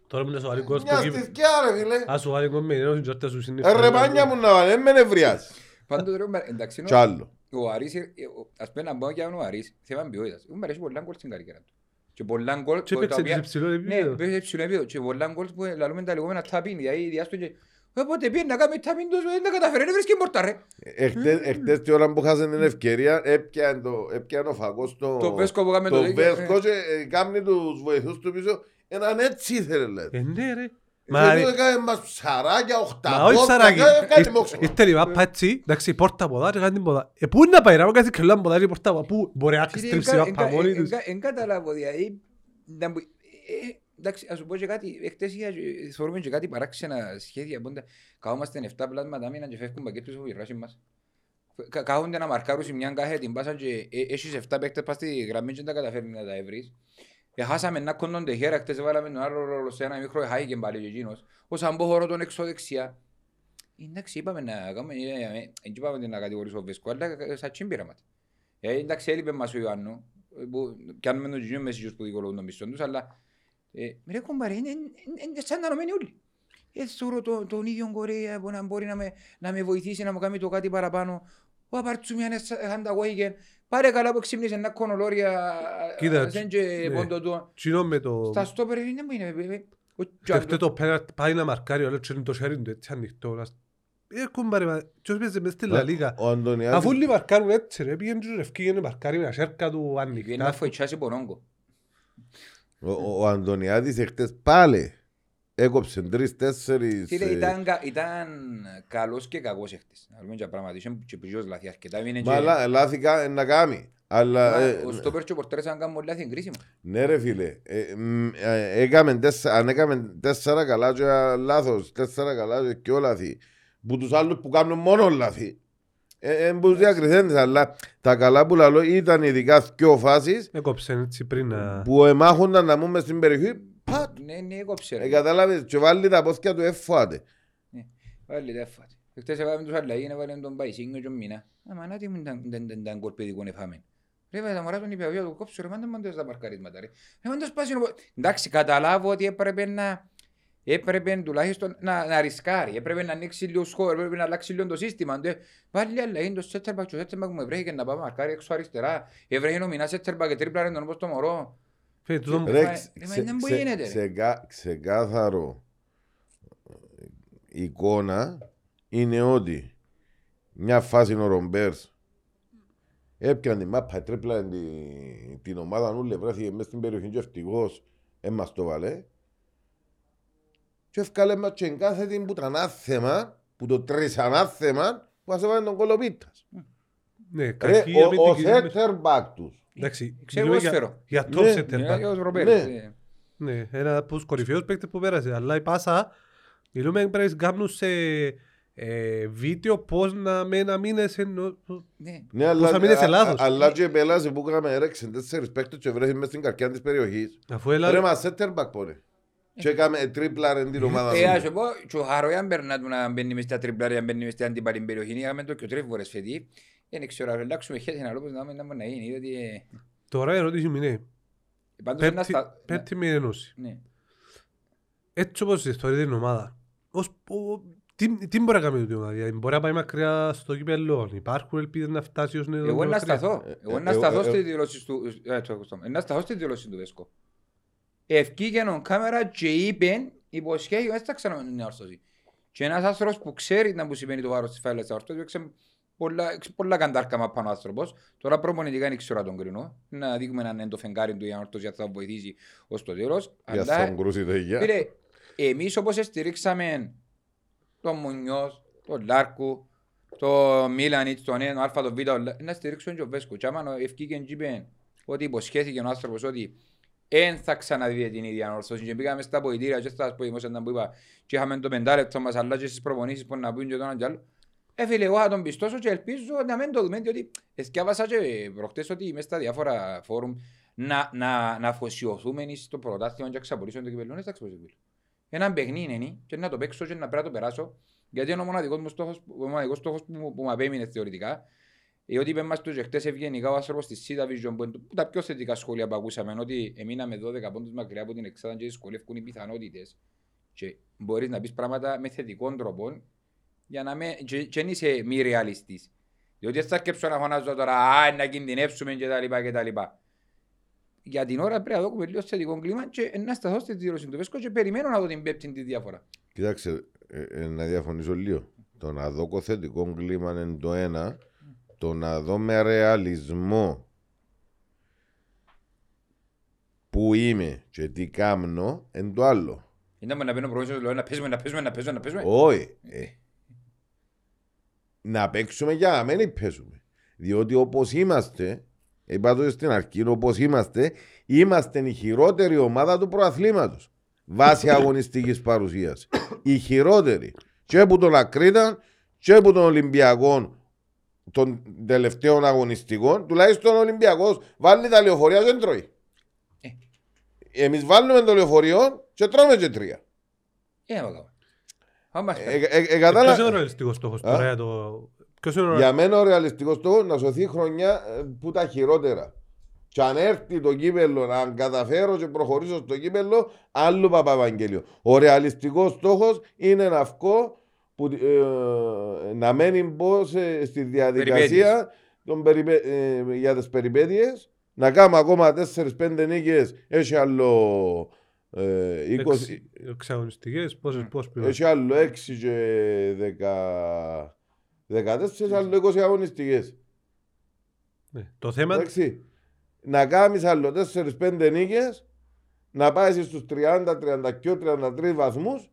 Τώρα μου είναι σοβαρή κόρ στο Μια κήπο. στιθκιά ρε φίλε. Α, σοβαρή κόρ με ενός και σου Ε, συνήθως. ρε μάνια μου να βάλει. Δεν με νευριάζει. Πάντως ρε, ο Μαρ- εντάξει, Κι άλλο. ο Αρής, ε, ο- ας πούμε να πω για τον Αρής, θέμα ποιότητας. Ο Μαρής έχει πολλά γκολ στην καριέρα του. Και πολλά γκολ Και που τα παίξε οποία- σε υψηλό Ναι, επίπεδο. παίζει σε υψηλό επίπεδο. Και πολλά γκολ που λαλούμε τα λεγόμενα ταπίν. Δηλαδή διάστο και Όποτε πήγαινε να κάνει ταπίν τους, δεν τα καταφέρει, δεν βρίσκει πόρτα ρε. Εχθές εχθές τη ώρα που χάσαν την ευκαιρία έπιανε το- έπιανε ο φαγός το... Το Βέσκο που έκαμε το Το δίκαιο, Βέσκο και ε, κάνει τους βοηθούς του πίσω. Έναν έτσι ήθελε λέτε. Ε, ναι ρε. Μα Μα έκανε μας ψαράκια, Μα όχι 800, σαράκι. κάτι με οξώ. Ήρθε η μάπα έτσι, εντάξει, πόρτα ποδά και κάνει την ποδά. Ε, πού είναι να πάει, να μου κάνει κελάν ποδά και πόρτα ποδά. Πού μπορεί να τη στρίψει η μάπα μόνη τους. Εν καταλάβω δηλαδή. να μπο- ε, Εντάξει, ας σου πω και κάτι, εχθές είχα, ε, θεωρούμε και κάτι παράξενα σχέδια. πόντα. Καόμαστε 7 πλάσματα μήνα και φεύγουν πακέτους από η ράση μας. Κα- Καούνται να μαρκάρουν σε μια κάθε την πάσα και ε, έχεις 7 παίκτες πας στη γραμμή και δεν τα καταφέρνει να τα έβρεις. Ε, Χάσαμε ένα κοντον τεχέρα, χτες βάλαμε τον άλλο ρόλο σε ένα μικρό χάικεν πάλι και εκείνος. Ο Σαμπό χωρώ τον έξω δεξιά. Εντάξει, είπαμε να κάνουμε, ε, ε, δεν είπαμε να κατηγορήσω ο Βέσκο, αλλά ε, σαν τσιν πείραμα. Ε, εντάξει, έλειπε μας ο Ιωάννου, ε, που πιάνουμε τον Γιουνιό μεσίγιους που δικαιολογούν τον μισθόν τους, αλλά ε, ρε κομπάρε, είναι είναι- είναι σαν να νομένοι όλοι. Ε, θεωρώ το- τον ίδιο Κορέα που να μπορεί να με, να με βοηθήσει να μου κάνει το κάτι παραπάνω. Ο Απαρτσούμιαν ανταγωγήκε. Πάρε καλά που ξύπνησες ένα κονολόρια, Κοίτα, δεν και ναι. πόντο του. Τσινό με το... Στα στόπερ είναι που είναι. ε, ε, ο Σκεφτεί Τζάντο. το πέναλτι, πάει να μαρκάρει, αλλά είναι το χέρι του έτσι ανοιχτό. να- Ε, κουμπάρε, μα, ποιος παίζει μες στη Λα Λίγα. Ο Αντωνιάδης- Αφού όλοι μαρκάρουν έτσι ρε, πήγαινε και ρευκή να μαρκάρει με τα σέρκα του Βγαίνει να ανοιχτά. φοητσάσει πονόγκο. ο- ο- Ο Αντωνιάδης εχθές πάλι έκοψε τρεις-τέσσερις... Φίλε, ε, ήταν, κα- ήταν καλός και κακός εχθές. Να πούμε και πράγματα, είχε και ποιος λάθη αρκετά. έμεινε Μα και- λά- λάθη κα- να κάνει. Αλλά... Μα, ε, Ο στόπερ και ο πορτέρες αν κάνουν λάθη είναι κρίσιμο. Ναι ρε φίλε, ε, μ, ε, έκαμε τέσσερα, αν έκαμε τέσσερα καλά και ένα λάθος, τέσσερα καλά και πιο λάθη, που τους άλλους που κάνουν μόνο λάθη, ε, ε, που διακριθέντες, αλλά τα καλά που λαλώ ήταν ειδικά δυο φάσεις Έκοψε έτσι πριν να... που εμάχονταν να μούμε στην περιοχή, πατ, Ναι, ναι, έκοψε. ε, ρε. κατάλαβες, και βάλει τα πόθηκια του εφάτε. Πάλι δεν έφατε. Εχθές έβαλε τους αλλαγή, έβαλε τον Παϊσίνγκο και τον Μίνα. Αμα να τι μου ήταν- ήταν- ήταν γκολ παιδικό να φάμε. Ρε με τα μωρά τον είπε, του κόψω ρε μάντε μάντες τα μαρκαρίσματα ρε. Ρε μάντες πάσει ο- Εντάξει, καταλάβω ότι έπρεπε να... Έπρεπε τουλάχιστον να, να ρισκάρει, έπρεπε να ανοίξει λίγο σχόλιο, έπρεπε να αλλάξει λίγο το σύστημα. Ντε, Πάλι άλλα είναι το σέτερμπακ, το σέτερμπακ μου ευρέθηκε να πάμε μαρκάρι έξω αριστερά. Ευρέθηκε νομινά σέτερμπακ και τρίπλα ρε τον όπως το μωρό. Φίλε, τούτο μου- Ρε, Ρε, μα- ξε- ρε, μα ξε- δεν μου ξε- γίνεται, ρε. ξεκα- Ξεκάθαρο ε, εικόνα είναι ότι μια φάση ο Ρομπέρς έπιανε την μάπα, τρίπλα την, την ομάδα νουλε, βρέθηκε μέσα στην περιοχή και ευτυχώς έμας το βαλέ και έφκαλε μας και εγκάθετη που το ανάθεμα, που το τρισανάθεμα που μας έβαλε τον κολοπίτας. Ναι, Ρε, κακή ο, ο αμυντική μες- center back τους. Εντάξει, Ξέρω μιλούμε εγώ για- σφαίρο. για top Ναι, center Είναι back. και ο Ρομπέρ. Ναι. ε. Ναι, ένα από τους κορυφαίους παίκτες που πέρασε. Αλλά η πάσα, μιλούμε πρέπει να κάνουν σε ε, βίντεο πώς να με να μείνεις ενώ... Ναι. Ναι, αλλά, θα μείνεις σε α- λάθος. α- αλλά και πέλασε που έκαμε ρέξεν τέσσερις παίκτες και βρέθηκε μες στην καρκιά της περιοχής. Αφού Ρε έλα... μα center back πόρε. Και έκαμε τρίπλα ρε την ομάδα Ε, ας σου. σου πω, και ο Χαρόιαν περνά του να μπαίνει μες στα τριπλάρια, να μπαίνει μες στην αντίπαλη περιοχή. Είχαμε το και τρεις φορές φετί. Δεν ξέρω, αν αλλάξουμε χέρι να λόγω να μην να μπορεί να γίνει. Διότι, ε, Τώρα η ερώτηση μου είναι, πάντως είναι πέμπτη- στα... πέμπτη με ενώση. Ναι. Έτσι όπως θεωρείται την ομάδα, ως, ο, τι, τι μπορεί να κάνει η ομάδα, δηλαδή μπορεί να πάει μακριά στο κύπελλο, υπάρχουν ελπίδες να φτάσει ως νέος Εγώ να μακριά. σταθώ. Ε, Εγώ ε, να ε, σταθώ ε, στη ε, δηλώση του... ε, το ακουστώ. Ε, Να σταθώ στη δηλώση του Βέσκο. Ευκήγε ο κάμερα και είπε υποσχέει δεν θα ξαναμένει μια όρθωση. Και ένας άνθρωπος που ξέρει να που σημαίνει το βάρος της φάιλας της όρθωσης, έξε πολλά, έξε πολλά καντάρκαμα πάνω άνθρωπος. Τώρα προπονητικά δεν ξέρω να τον κρίνω. Να δείχνουμε αν είναι το φεγγάρι του η όρθωση αν θα βοηθήσει ως το τέλος. Για Αλλά στον κρούση το υγεία. Φίλε, εμείς όπως στηρίξαμε τον Μουνιός, τον Λάρκου, το Μίλανιτς, τον ένα, Αλφα, τον Β, τον Λα- να στηρίξουν και ο Βέσκο. Και άμα ευκήκε και είπε ότι υποσχέθηκε ο άνθρωπος ότι δεν θα ξαναδεί την ίδια όρθωση και πήγαμε στα ποητήρια και στα δημόσια που είπα και είχαμε το πεντάλεπτο μας αλλά και στις προπονήσεις που να πούν και το έναν και άλλο. Ε, φίλε, εγώ θα τον πιστώσω και ελπίζω να μην το δούμε, διότι εσκιάβασα και προχτές ότι μέσα στα διάφορα φόρουμ να, να, να αφοσιωθούμε στο πρωτάθλημα και να ξαπολύσουμε το κυπέλλο. Δεν θα ξαπολύσουμε το κυπέλλο. Ένα παιχνίδι είναι και να το παίξω και να πρέπει να το περάσω. Γιατί είναι ο μοναδικός μου στόχος, ο μοναδικός στόχος που, μου- που μου απέμεινε θεωρητικά. Ε, ότι είπε μας τους και χτες ευγενικά ο άνθρωπος της Σίδα Vision που είναι το- τα πιο θετικά σχόλια που ακούσαμε ότι εμείναμε 12 πόντους μακριά από την εξάδα και δυσκολεύκουν οι πιθανότητες και μπορείς να πεις πράγματα με θετικό τρόπο για να με, και, και δεν είσαι μη ρεαλιστής. Διότι δεν θα σκέψω να φωνάζω τώρα «Α, να κινδυνεύσουμε» και τα λοιπά και τα λοιπά. Για την ώρα πρέπει να δούμε λίγο θετικό κλίμα και να σταθώ στη δήλωση του Βέσκο και περιμένω να δω την πέπτη τη διάφορα. Κοίταξε, ε, ε, να διαφωνήσω λίγο. Το να δω θετικό κλίμα είναι το ένα. Το να δω με ρεαλισμό που είμαι και τι κάμνω είναι το άλλο. Είναι να παίρνω προβλήσεις, λέω να παίζουμε, να παίζουμε, να παίζουμε, να παίζουμε. Όχι. Ε. Να παίξουμε για να μην παίζουμε. Διότι όπως είμαστε, είπα το στην αρχή, όπως είμαστε, είμαστε η χειρότερη ομάδα του προαθλήματος. Βάσει αγωνιστικής παρουσίας. Η χειρότερη. Και από τον Ακρίτα και από τον Ολυμπιακό των τελευταίων αγωνιστικών, τουλάχιστον ο Ολυμπιακός βάλει τα λεωφορεία και δεν τρώει. Ε. Εμείς βάλουμε το λεωφορείο και τρώμε και τρία. Ε, Ποιος κατάλα- είναι ο ρεαλιστικός στόχος Α; τώρα για το... Ποιος είναι ο Για μένα ο ρεαλιστικός στόχος να σωθεί χρονιά ε, που τα χειρότερα. Και αν έρθει το κύπελο, αν καταφέρω και προχωρήσω στο κύπελο, άλλο Παπαβαγγέλιο. Ο ρεαλιστικός στόχος είναι να βγω που, ε, να μένει μπω σε- στη διαδικασία των περιπέ, ε, για τις περιπέτειες να κάνω ακόμα 4-5 νίκες έχει άλλο ε, 20, Εξ- εξαγωνιστικές, πόσες, πώς πει. έχει άλλο 6 και 10, 14, άλλο 20 αγωνιστικές. Ναι. Το θέμα Εντάξει. Να κάνεις άλλο 4-5 νίκες, να πάεις στους 30, 32, 33 βαθμούς,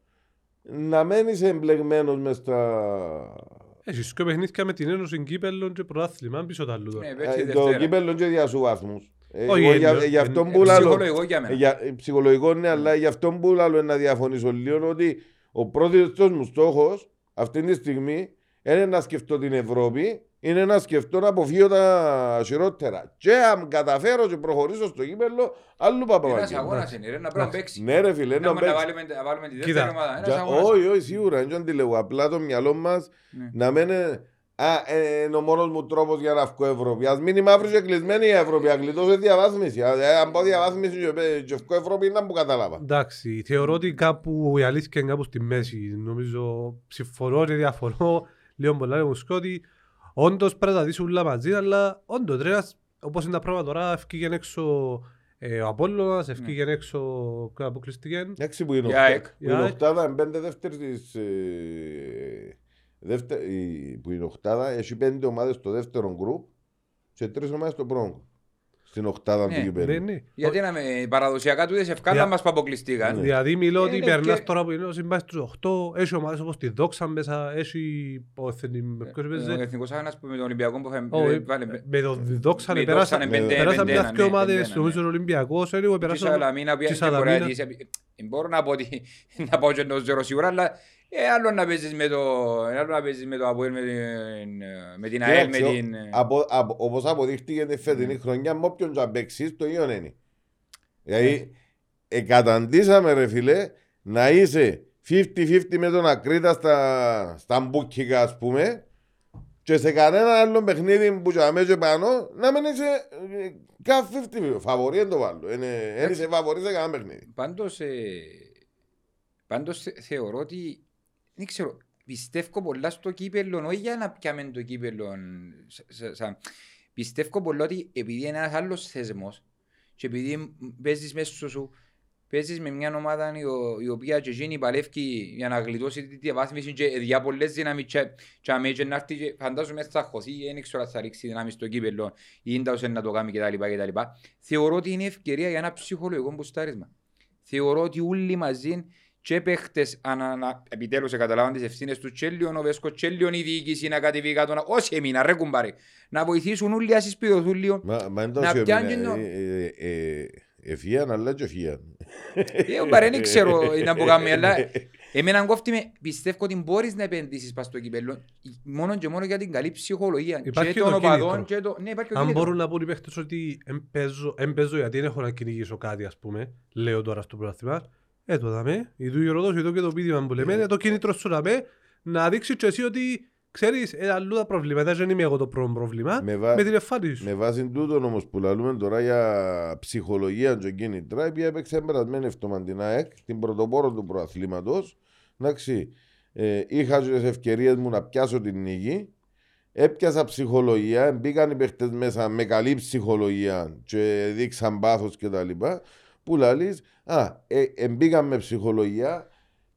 να μένεις εμπλεγμένος μες στα... Έχεις και παιχνίδια με την Ένωση Κύπελλον και πρωτάθλημα πίσω τα άλλου τώρα. Ναι, πέφτει Ε, η το Δευτέρα. κύπελλο και για σου βαθμούς. Ε, Όχι, εγώ για, είναι- για αυτόν είναι που λάλλω... Ψυχολογικό για μένα. Ε, Για, ε, ψυχολογικό ναι, αλλά για αυτόν που λάλλω να διαφωνήσω λίγο ότι ο πρώτος μου στόχος αυτή τη στιγμή είναι να σκεφτώ την Ευρώπη, είναι να σκεφτώ να αποφύγω τα χειρότερα. Και αν καταφέρω και προχωρήσω στο κύπελο, άλλου Ένας παπαπαγγέλιο. αγώνας είναι, ρε, να πρέπει να παίξει. Ναι ρε φίλε, Να να μπορούμε να παίξει. βάλουμε- να βάλουμε τη Κοίτα, δεύτερη ομάδα. Ένας Για- αγώνας. Όχι, όχι, σίγουρα, δεν το λέω. Απλά το μυαλό μας Ναι. να μένει Α, ε, είναι ο μόνος μου τρόπος για να βγω Ευρώπη. Ας μείνει μαύρη και κλεισμένη η Ευρώπη, αν γλιτώσω διαβάθμιση. Α, ε, Αν πω διαβάθμιση και πέ- και βγω Ευρώπη, είναι που κατάλαβα. Εντάξει, θεωρώ ότι κάπου η αλήθεια είναι κάπου στη μέση. Νομίζω συμφωνώ και διαφωνώ λίγο πολλά με μου ότι όντως πρέπει να τα δεις όλα μαζί, αλλά όντως τρέας, όπως είναι τα πράγματα τώρα, ευκήγε έξω ε, ο Απόλλωνας, ευκήγε έξω ο αποκλειστική. Εντάξει που είναι Η οχτά- ΑΕΚ. που είναι Η ΑΕΚ. οχτάδα, είναι πέντε δεύτερης της... ε, δεύτε- η- Που είναι οχτάδα, έχει πέντε ομάδες στο δεύτερο γκρουπ και τρεις ομάδες στο πρώτο γκρουπ. Στην οχτάδα Ναι, του Ναι, κυπέλλου. ναι. Γιατί να με παραδοσιακά του ευκάλα Για- μας που αποκλειστήκαν. Ναι. Δηλαδή μιλώ ότι Είναι περνάς και- τώρα που είναι ο Συμπάς στους 8, έχει ομάδες όπως τη Δόξα μέσα, έχει ο Εθνι- με ποιος Ο παίζει. Εθνικός Άγανας που με τον Ολυμπιακό που Ω, είχαμε ε, βάλε- Με το Δόξα με περάσαν Δόξα, ναι, πέντε- περάσαν πέντε- μια δύο ναι, ομάδες, πέντε- νομίζω ναι. ο Ολυμπιακός, anyway, Και η περάσαν Σαλαμίνα που και η είναι μπορεί να Σαλαμίνα. δεις, ε, Μπορώ να πω ότι να πάω και το ζερό σίγουρα, αλλά ε, άλλο να παίζεις με το άλλο να παίζεις με το Αποέλ, με την, ε, με την ΑΕΛ, με Κοίταξε, την... ε, απο- απο- Όπως αποδείχτηκε τη φετινή Ναι. χρονιά, με όποιον και αν παίξεις, το ίδιο είναι. Δηλαδή, εκαταντήσαμε ρε φίλε, να είσαι 50-50 με τον Ακρίτα στα, στα μπουκικά ας πούμε και σε κανένα άλλο παιχνίδι που και αμέσως πάνω να μην είσαι ε, καν 50 φαβορή δεν το βάλω. Είναι- Δεν είσαι φαβορή σε κανένα παιχνίδι. Πάντως, ε, πάντως θε- θεωρώ ότι, δεν ξέρω, πιστεύω πολλά στο κύπελλο, όχι για να πιάμε το κύπελλο, σα- σα- σαν- πιστεύω πολλά ότι επειδή είναι ένας άλλος θεσμός και επειδή παίζεις μέσα σου, παίζεις με μια ομάδα η, ο- η οποία και εκείνη παλεύει για να γλιτώσει τη διαβάθμιση και διά πολλές δυνάμεις και, και αμέ και να έρθει και φαντάζομαι θα χωθεί, δεν ξέρω αν θα ρίξει δυνάμεις στο κύπελλο ή είναι όσο να το κάνει κτλ. κτλ. Θεωρώ ότι είναι ευκαιρία για ένα ψυχολογικό μπουστάρισμα. Θεωρώ ότι όλοι μαζί και παίχτες ανα, ανα, επιτέλους καταλάβαν τις ευθύνες τους και λίγο ο Βέσκο και λίγο η διοίκηση να κατεβεί κάτω να- όσοι έμειναν ρε κουμπάρε να βοηθήσουν όλοι να συσπηρωθούν λίγο Μα, μα είναι Να τόσο πιάνει έμεινε, το- ε, ε, ε, Εφίαν αλλά και εφίαν. Ε, κουμπάρε δεν ξέρω να πω κάνει αλλά εμένα κόφτει με πιστεύω ότι μπορείς να επενδύσεις πας στο κυπέλλο μόνο και μόνο για την καλή ψυχολογία Υπάρχει και το των οπαδών κίνητρο. και το... Ναι, υπάρχει ο Αν κίνητρο. μπορούν να πούν οι παίχτες ότι «Εν παίζω- εν παίζω γιατί δεν έχω να κυνηγήσω κάτι ας πούμε, λέω τώρα στο πρωτάθλημα, ε, το δαμε, η του Γεροδός, εδώ και το πείδημα που λέμε, είναι το κίνητρο σου δαμε, να δείξεις και εσύ ότι ξέρεις, ε, αλλού τα προβλήματα, δεν είμαι εγώ το πρώτο πρόβλημα, Με βα- με την εμφάνιση σου. Με βάση τούτο όμως που λαλούμε τώρα για ψυχολογία και κίνητρα, η οποία έπαιξε περασμένη εβδομάδα την ΑΕΚ, την πρωτοπόρο του προαθλήματος. Εντάξει, ε, είχα τις ευκαιρίες μου να πιάσω την νίκη. Έπιασα ψυχολογία, μπήκαν οι παίχτες μέσα με καλή ψυχολογία και δείξαν πάθος κτλ. Που λαλείς, α, ε, ε, μπήκαν με ψυχολογία,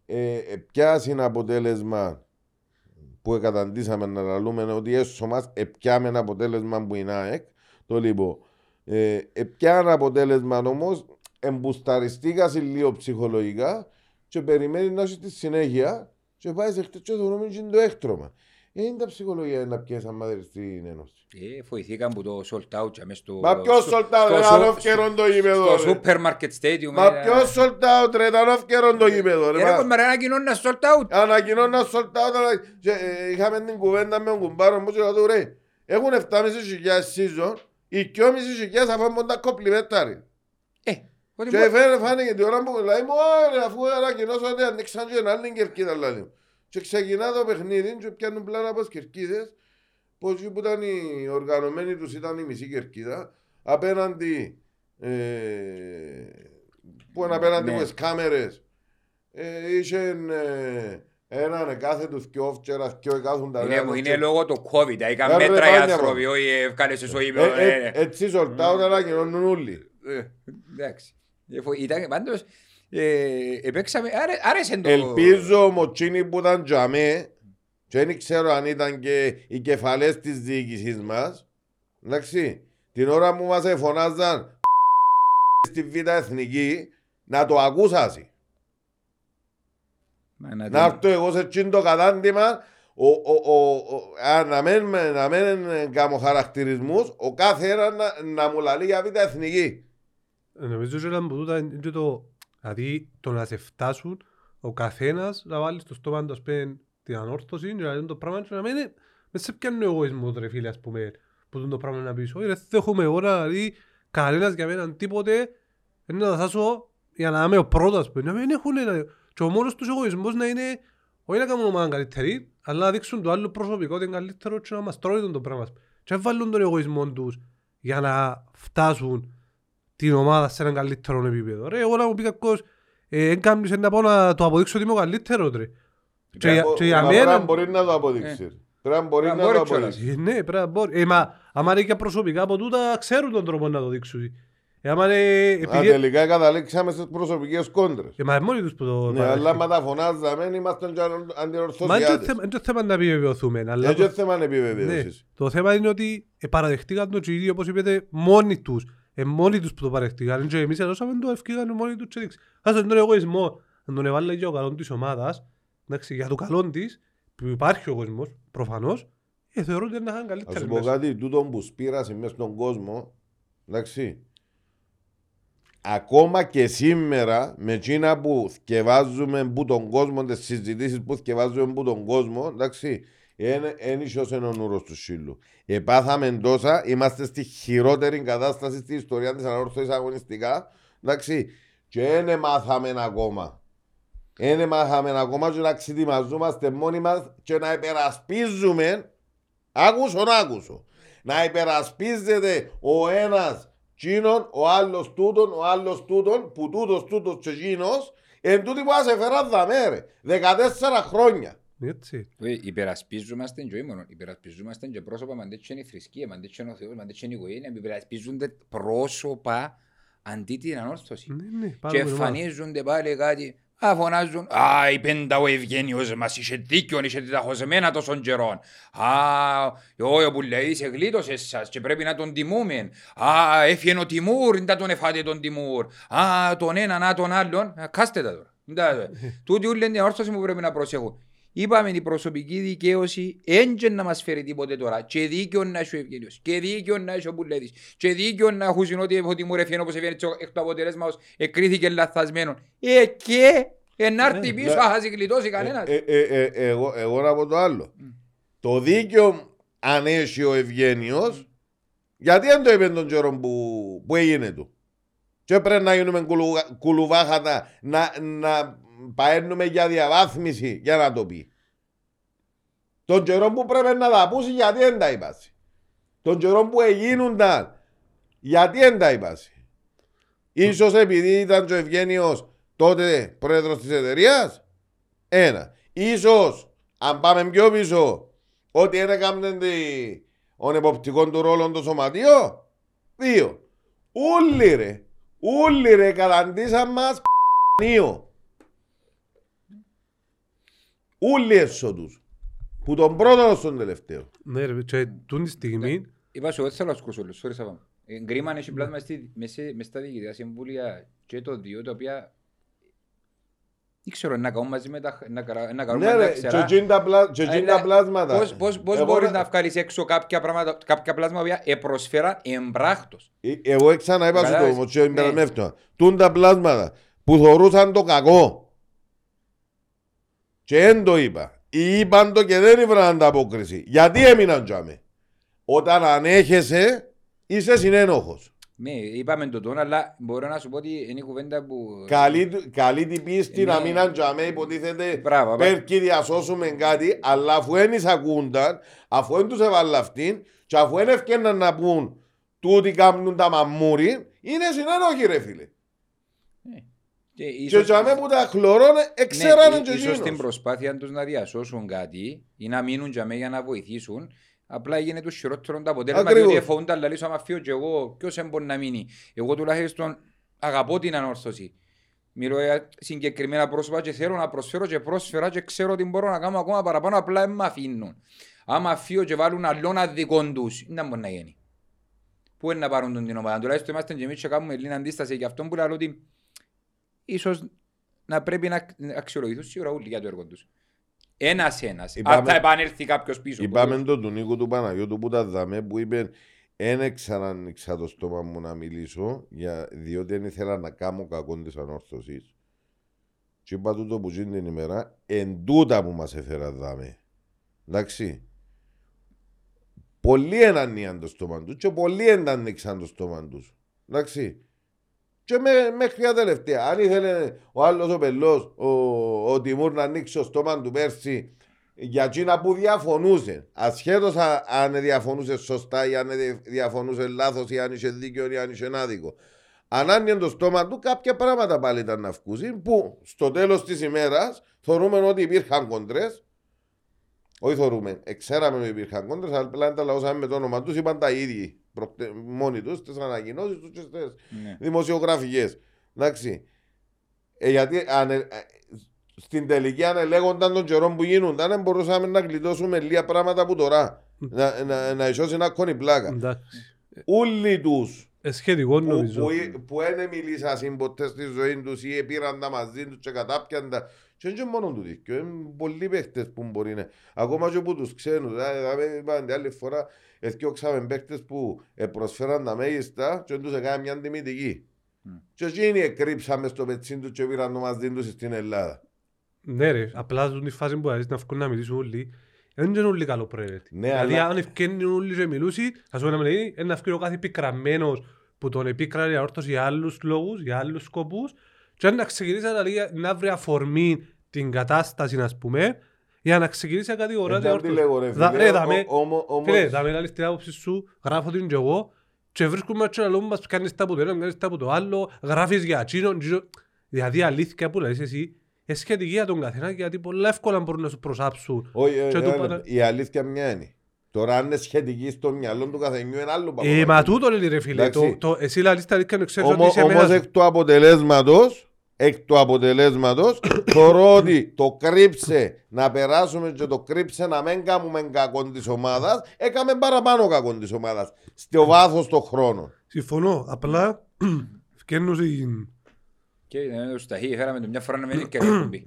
ε, ε, πιάσει ένα αποτέλεσμα που εκαταντήσαμε να λαλούμε ότι έσω μας επιάμε ένα αποτέλεσμα που είναι ΑΕΚ. Το λοιπόν, ε, επιά ένα αποτέλεσμα όμως, εμπουσταριστήκα σε λίγο ψυχολογικά και περιμένει να έχει τη συνέχεια και πάει σε χτες και το νόμιζε είναι το έκτρωμα. Ε, είναι τα ψυχολογία να πιέσει άμα στην Ένωση. Ε, βοηθήκαν που το sold out και μες στο... Μα ποιος στο- sold out, στο ρε, σου- άλλο ευκαιρόν το γήπεδο, Στο ρε. supermarket stadium. Μα ε, ποιος sold out ρε, ήταν ευκαιρόν το γήπεδο ρε. Ε, ρε, μα- κομπάρε, ένα κοινό να sold out; Ανακοινώνας sold out αλλά- και, ε, είχαμε την κουβέντα με τον κουμπάρο μου και λέω του ρε έχουν 7.500 season οι 2.500 αφού είναι τα κοπλιμέτα ρε. Ε, ότι Και μπο- φαίνεται φάνηκε την ώρα που μιλάει μου «Ωρε, αφού ανακοινώσω ότι ανοίξαν και άλλη κερκίδα λέει μου». Και ξεκινά το παιχνίδι και πιάνουν πλάνα από τις κερκίδες πως εκεί που ήταν οι οργανωμένοι τους ήταν η μισή κερκίδα απέναντι ε, που είναι απέναντι Ναι. από τις κάμερες ε, είχε ε, έναν κάθε τους δυο όφτσερα δυο κάθουν τα Είναι, νέα μου, τους είναι και- λόγω του COVID. Έκαν Ε, ρε, μέτρα οι πάνια, άνθρωποι, μου. όχι ευκάλεσαι στο Ε, ύπεδο. ε, ε, ε. Έτσι σορτάουν ανακοινώνουν όλοι. Ε, Εντάξει. Ε, φο- Ήταν πάντως... ε, Επέξαμε... άρε- Άρεσε το... Ελπίζω ο Μοτσίνη που ήταν τζαμέ και δεν ξέρω αν ήταν και οι κεφαλές της διοίκησης μας εντάξει, την ώρα που μας εφωνάζαν στη Β' Εθνική να το ακούσασαι. Μα να Να την- έρθω εγώ σε εκείνο το κατάντημα ο, ο, ο, ο, α, να μην, να μην κάνω χαρακτηρισμούς ο κάθε ένας να, να μου λαλεί για Β' Εθνική. Ε, Νομίζω ότι ήταν που τούτα είναι και το, δηλαδή το να σε φτάσουν ο καθένας να βάλει στο στόμα του ας πούμε, την ανόρθωση και να λέει το πράγμα και να μην είναι- μες σε πιάνει ο εγωισμός ρε φίλε ας πούμε που τούτο το πράγμα να πεις όχι ρε δεν έχουμε ώρα δηλαδή κανένας για μένα τίποτε είναι να θάσω για να είμαι ο πρώτος ας πούμε να μην έχουν ένα και ο μόνος τους εγωισμός να είναι όχι να κάνουν ομάδα καλύτερη, αλλά να δείξουν το άλλο προσωπικό ότι είναι καλύτερο και να μας τρώει τον το πράγμα. Και να βάλουν τον εγωισμό τους για να φτάσουν την ομάδα σε έναν καλύτερο επίπεδο. Ρε, εγώ να μου πει κάποιος, ε, εν κάνεις να πάω να το αποδείξω ότι είμαι ο καλύτερος, ρε. Και για- και για Μα μένα- Πρέπει να μπορεί να το αποδείξει. Πρέπει να μπορεί Πρέπει να να το μπορεί κιόλας. αποδείξει. Ε, Ναι, πρέπει να μπορεί. Ε, μα, άμα είναι και προσωπικά από τούτα, ξέρουν τον τρόπο να το δείξουν. Ε, άμα είναι... Α, Επειδή... τελικά καταλήξαμε στις προσωπικές κόντρες. Ε, μα μόνοι τους που το Ναι, παρέχουν. αλλά μα τα φωνάζαμε, είμαστε και Μα είναι το αντιορθωσιάτες. θέμα- είναι το θέμα να επιβεβαιωθούμε. Αλλά Έτσι το- θέμα ναι, επιβεβαίωσης. το θέμα είναι ότι ε, παραδεχτήκαν το και οι ίδιοι, όπως είπετε, μόνοι τους. Ε, μόνοι τους που το παραδεχτήκαν. Και εμείς έδωσαμε το, ευκήγαν μόνοι τους και δείξει. Ας τον εγωισμό, να τον έβαλε για το καλό της ομάδας, εντάξει, για το καλό της, που υπάρχει ο εγωισμός, προφανώς, ε, θεωρώ ότι είναι να είχαν Ας καλύτερα σου πω κάτι, τούτο που σπήρασε μέσα στον κόσμο, εντάξει, ακόμα και σήμερα με εκείνα που θκευάζουμε που τον κόσμο, τις συζητήσεις που θκευάζουμε που τον κόσμο, εντάξει, εν ισιώσε ο νουρός του σύλλου. Επάθαμε τόσα, είμαστε στη χειρότερη κατάσταση στη ιστορία της ανόρθωσης αγωνιστικά, εντάξει, και δεν μάθαμε ακόμα. Δεν μάθαμε ακόμα και να ξετοιμαζόμαστε μόνοι μας και να υπερασπίζουμε Άκουσον, άκουσο. Να υπερασπίζεται ο ένας τσίνον, ο άλλος τούτον, ο άλλος τούτον, που τούτος, τούτος και τσίνος, εν τούτη που ας έφεραν δαμέ ρε. 14 χρόνια. Έτσι. Ε, Υπερασπίζομαστε και όχι μόνο, υπερασπίζομαστε και πρόσωπα, μαντέ και είναι η θρησκεία, μαντέ και είναι ο Θεός, μαντέ και είναι η οικογένεια, υπερασπίζονται πρόσωπα αντί την ανόρθωση. Ναι, ναι, Και πάρα πολύ ομάδα. εμφανίζονται πάλι κάτι, α, φωνάζουν, α, είπε ο Ευγένιος μας, είχε δίκιο, είχε τα χωσμένα τόσων καιρών. Α, ο που λέει, σε γλίτωσε σας και πρέπει να τον τιμούμε. Α, έφυγε ο Τιμούρ, δεν τον εφάτε τον Τιμούρ. Α, τον έναν, α, τον άλλον. Α, Κάστε τα τώρα. Εντά, Τούτοι όλοι είναι όρθωση που πρέπει να προσέχουν. Είπαμε η προσωπική δικαίωση έντια να μας φέρει τίποτε τώρα. Και δίκαιο να έχει ο Ευγένιος. Και δίκαιο να έχει ο Πουλέτης. Και δίκαιο να έχουν ότι ο Τιμούρ έφυγε όπως έφυγε εκ του αποτελέσματος εκρίθηκε λαθασμένο. Ε, και ενάρτη Ναι, πίσω, ναι. αχάζει γλιτώσει κανένας. Ε, ε, ε, ε, εγώ, εγώ να πω το άλλο. Το δίκαιο αν έχει ο Ευγένιος, γιατί δεν το είπε τον καιρό που, που έγινε του. Και πρέπει να γίνουμε κουλου- κουλουβάχατα, να, να παίρνουμε για διαβάθμιση για να το πει. Τον καιρό που πρέπει να τα πούσει γιατί δεν τα είπασε. Τον καιρό που έγινονταν γιατί δεν τα είπασε. Ίσως επειδή ήταν και ο Ευγένιος τότε πρόεδρος της εταιρείας. Ένα. Ίσως, αν πάμε πιο πίσω, ότι δεν έκαμε τον εποπτικό του ρόλο το σωματείο. Δύο. Ούλοι ρε. Ούλοι ρε καταντήσαν μας νίο. Ούλοι έσω τους. Που τον πρώτο ως τον τελευταίο. Ναι, ρε, και τούτη τη στιγμή, Είπα σου, δεν θέλω να σκούσω όλους, sorry Σαββά. Ε, Γκρίμα έχει πλάσμα στη- μες σε- μες στα διοικητικά συμβούλια και το δύο, τα οποία δεν ξέρω, να κάνουν μαζί με τα, να, καρα- να κάνουν Ναι με τα ρε, και ξερά. εκείνη τα πλα- και εκείνη τα Αλλά πλάσματα. Πώς, πώς, πώς Εγώ μπορείς να- να βγάλεις έξω κάποια, πράγματα, κάποια πλάσματα που επροσφέραν εμπράκτος. Ε, Εγώ ξαναείπα σου το Καταλάβεις. όμως και Ναι. εμπερασμεύτηκα. Τούν τα πλάσματα που θεωρούσαν το κακό. Και δεν το είπα. Ή είπαν το και δεν ήβραν ανταπόκριση. Γιατί έμειναν τζάμε. Όταν ανέχεσαι είσαι συνένοχος. Ναι, είπαμε το τόνο, αλλά μπορώ να σου πω ότι είναι η κουβέντα που... Καλή, του- καλή την πίστη να Ναι. μην αντζάμε υποτίθεται Μπράβο, πέρκει διασώσουμε κάτι αλλά αφού δεν εισακούνταν αφού δεν τους έβαλα αυτήν και αφού δεν ευκαιναν να πούν τούτοι κάνουν τα μαμούρι είναι συνένοχοι ρε φίλε. Και Και ίσως- τζάμε που τα χλωρώνε, εξέρανε ναι, και ίσως στην εκείνος. προσπάθεια τους να διασώσουν κάτι ή να μείνουν για μέ για να βοηθήσουν, απλά έγινε το χειρότερο το αποτέλεσμα Ακριβώς. διότι εφοβούνται αλλά λύσω άμα φύγω και εγώ ποιος δεν μπορεί να μείνει; Εγώ τουλάχιστον αγαπώ την ανόρθωση. Μιλώ για συγκεκριμένα πρόσωπα και θέλω να προσφέρω και πρόσφερα και ξέρω ότι μπορώ να κάνω ακόμα παραπάνω απλά δεν με αφήνουν. Άμα φύγω και βάλουν αλλόν αδικών τους, δεν μπορεί να γίνει. Πού είναι να πάρουν τον την ομάδα. Τουλάχιστον είμαστε και εμείς και κάνουμε λίγη αντίσταση και αυτό που λέω ότι ίσως να πρέπει να να αξιολογηθούν σίγουρα όλοι για το έργο τους. Ένας ένας. Είπαμε- Αν θα επανέλθει κάποιος πίσω. Είπαμε το του Νίκου του Παναγιώτου που τα δαμε που είπε δεν ξανανοίξα το στόμα μου να μιλήσω για, διότι δεν ήθελα να κάνω κακό της ανόρθωσης. Και είπα τούτο που γίνει την ημέρα, εν τούτα που μας έφερα δάμε. Εντάξει. Πολλοί ενανίαν το στόμα τους και πολλοί δεν ανοίξαν το στόμα τους. Εντάξει. Και με, μέχρι τα τελευταία. Αν ήθελε ο άλλος ο Πελός, ο, ο Τιμούρ να ανοίξει το στόμα του πέρσι για εκείνα που διαφωνούσε, ασχέτως α- αν διαφωνούσε σωστά ή αν διαφωνούσε λάθος ή αν είχε δίκιο ή αν είχε άδικο. Αν άνοιγε το στόμα του, κάποια πράγματα πάλι ήταν να βγούσει που στο τέλος της ημέρας θεωρούμε ότι υπήρχαν κοντρές. Όχι θεωρούμε, εξέραμε ότι υπήρχαν κόντρες, αλλά απλά τα λαούσαμε με το όνομα τους, είπαν τα ίδια προκτε- μόνοι τους, στις ανακοινώσεις τους και στις Ναι. δημοσιογραφικές. Εντάξει. Ε, γιατί αν, ε, ε, στην τελική αν ελέγονταν τον καιρό που γίνονταν, δεν μπορούσαμε να γλιτώσουμε λίγα πράγματα από τώρα. να, να, να ισώσει ένα κόνη πλάκα. Εντάξει. Όλοι τους Ε, σχετικό που, νομίζω. που, που δεν μιλήσαν ποτέ στη ζωή τους ή πήραν τα μαζί τους και κατάπιαν τα και δεν είναι μόνο του δίκιο, είναι πολλοί παίχτες που μπορεί να... Ακόμα και από τους ξένους, δηλαδή είπαν την άλλη φορά εθιώξαμε παίχτες που ε, προσφέραν τα μέγιστα και δεν τους έκαναν μια τιμητική. Μμ. Και εκείνοι εκρύψαμε στο πετσίν τους και πήραν το μαζί τους στην Ελλάδα. Ναι ρε, απλά ζουν τη φάση που αρέσει να βγουν να μιλήσουν όλοι. Δεν είναι όλοι καλοπροαίρετοι. Ναι, δηλαδή αλλά- αν ευκαινούν όλοι και μιλούσι, θα σου έλεγα είναι να βγει ο κάθε πικραμένος που τον επίκρανε η αόρτωση για άλλους λόγους, για άλλους σκοπούς και να ξεκινήσει να, λέει, να βρει αφορμή την κατάσταση, ας πούμε, για να ξεκινήσει να κατηγορά την Δεν τη αόρτωση. λέγω ρε Δα- φίλε, ρε, ο- δαμε- ο- όμο- όμως- Φίλε, θα με λάβεις την άποψη σου, γράφω την και εγώ και βρίσκουμε και να μας κάνεις τα από το ένα, κάνεις τα από το άλλο, γράφεις για εκείνον, τζινο. δηλαδή η αλήθεια που λες εσύ, είναι σχετική για τον καθένα γιατί πολλά εύκολα μπορούν να σου προσάψουν. Όχι, ε, Και ένα του λεπτό. παρα- η αλήθεια μια είναι. Τώρα αν είναι σχετική στο μυαλό του καθενιού είναι άλλο Ε, πράγμα. μα τούτο λέει ρε φίλε, Εντάξει. το, το, εσύ λαλείς τα αλήθεια, ξέρεις ότι Όμω, είσαι όμως ένας... εκ του αποτελέσματος, εκ του αποτελέσματος, θεωρώ ότι το κρύψε να περάσουμε και το κρύψε να μην κάνουμε κακό της ομάδας, έκαμε παραπάνω κακό της ομάδας, στο βάθος των χρόνων. Συμφωνώ, απλά φκένουν συ- Και ε, στο ταχύ φέραμε το μια φορά να μην είναι εκπομπή.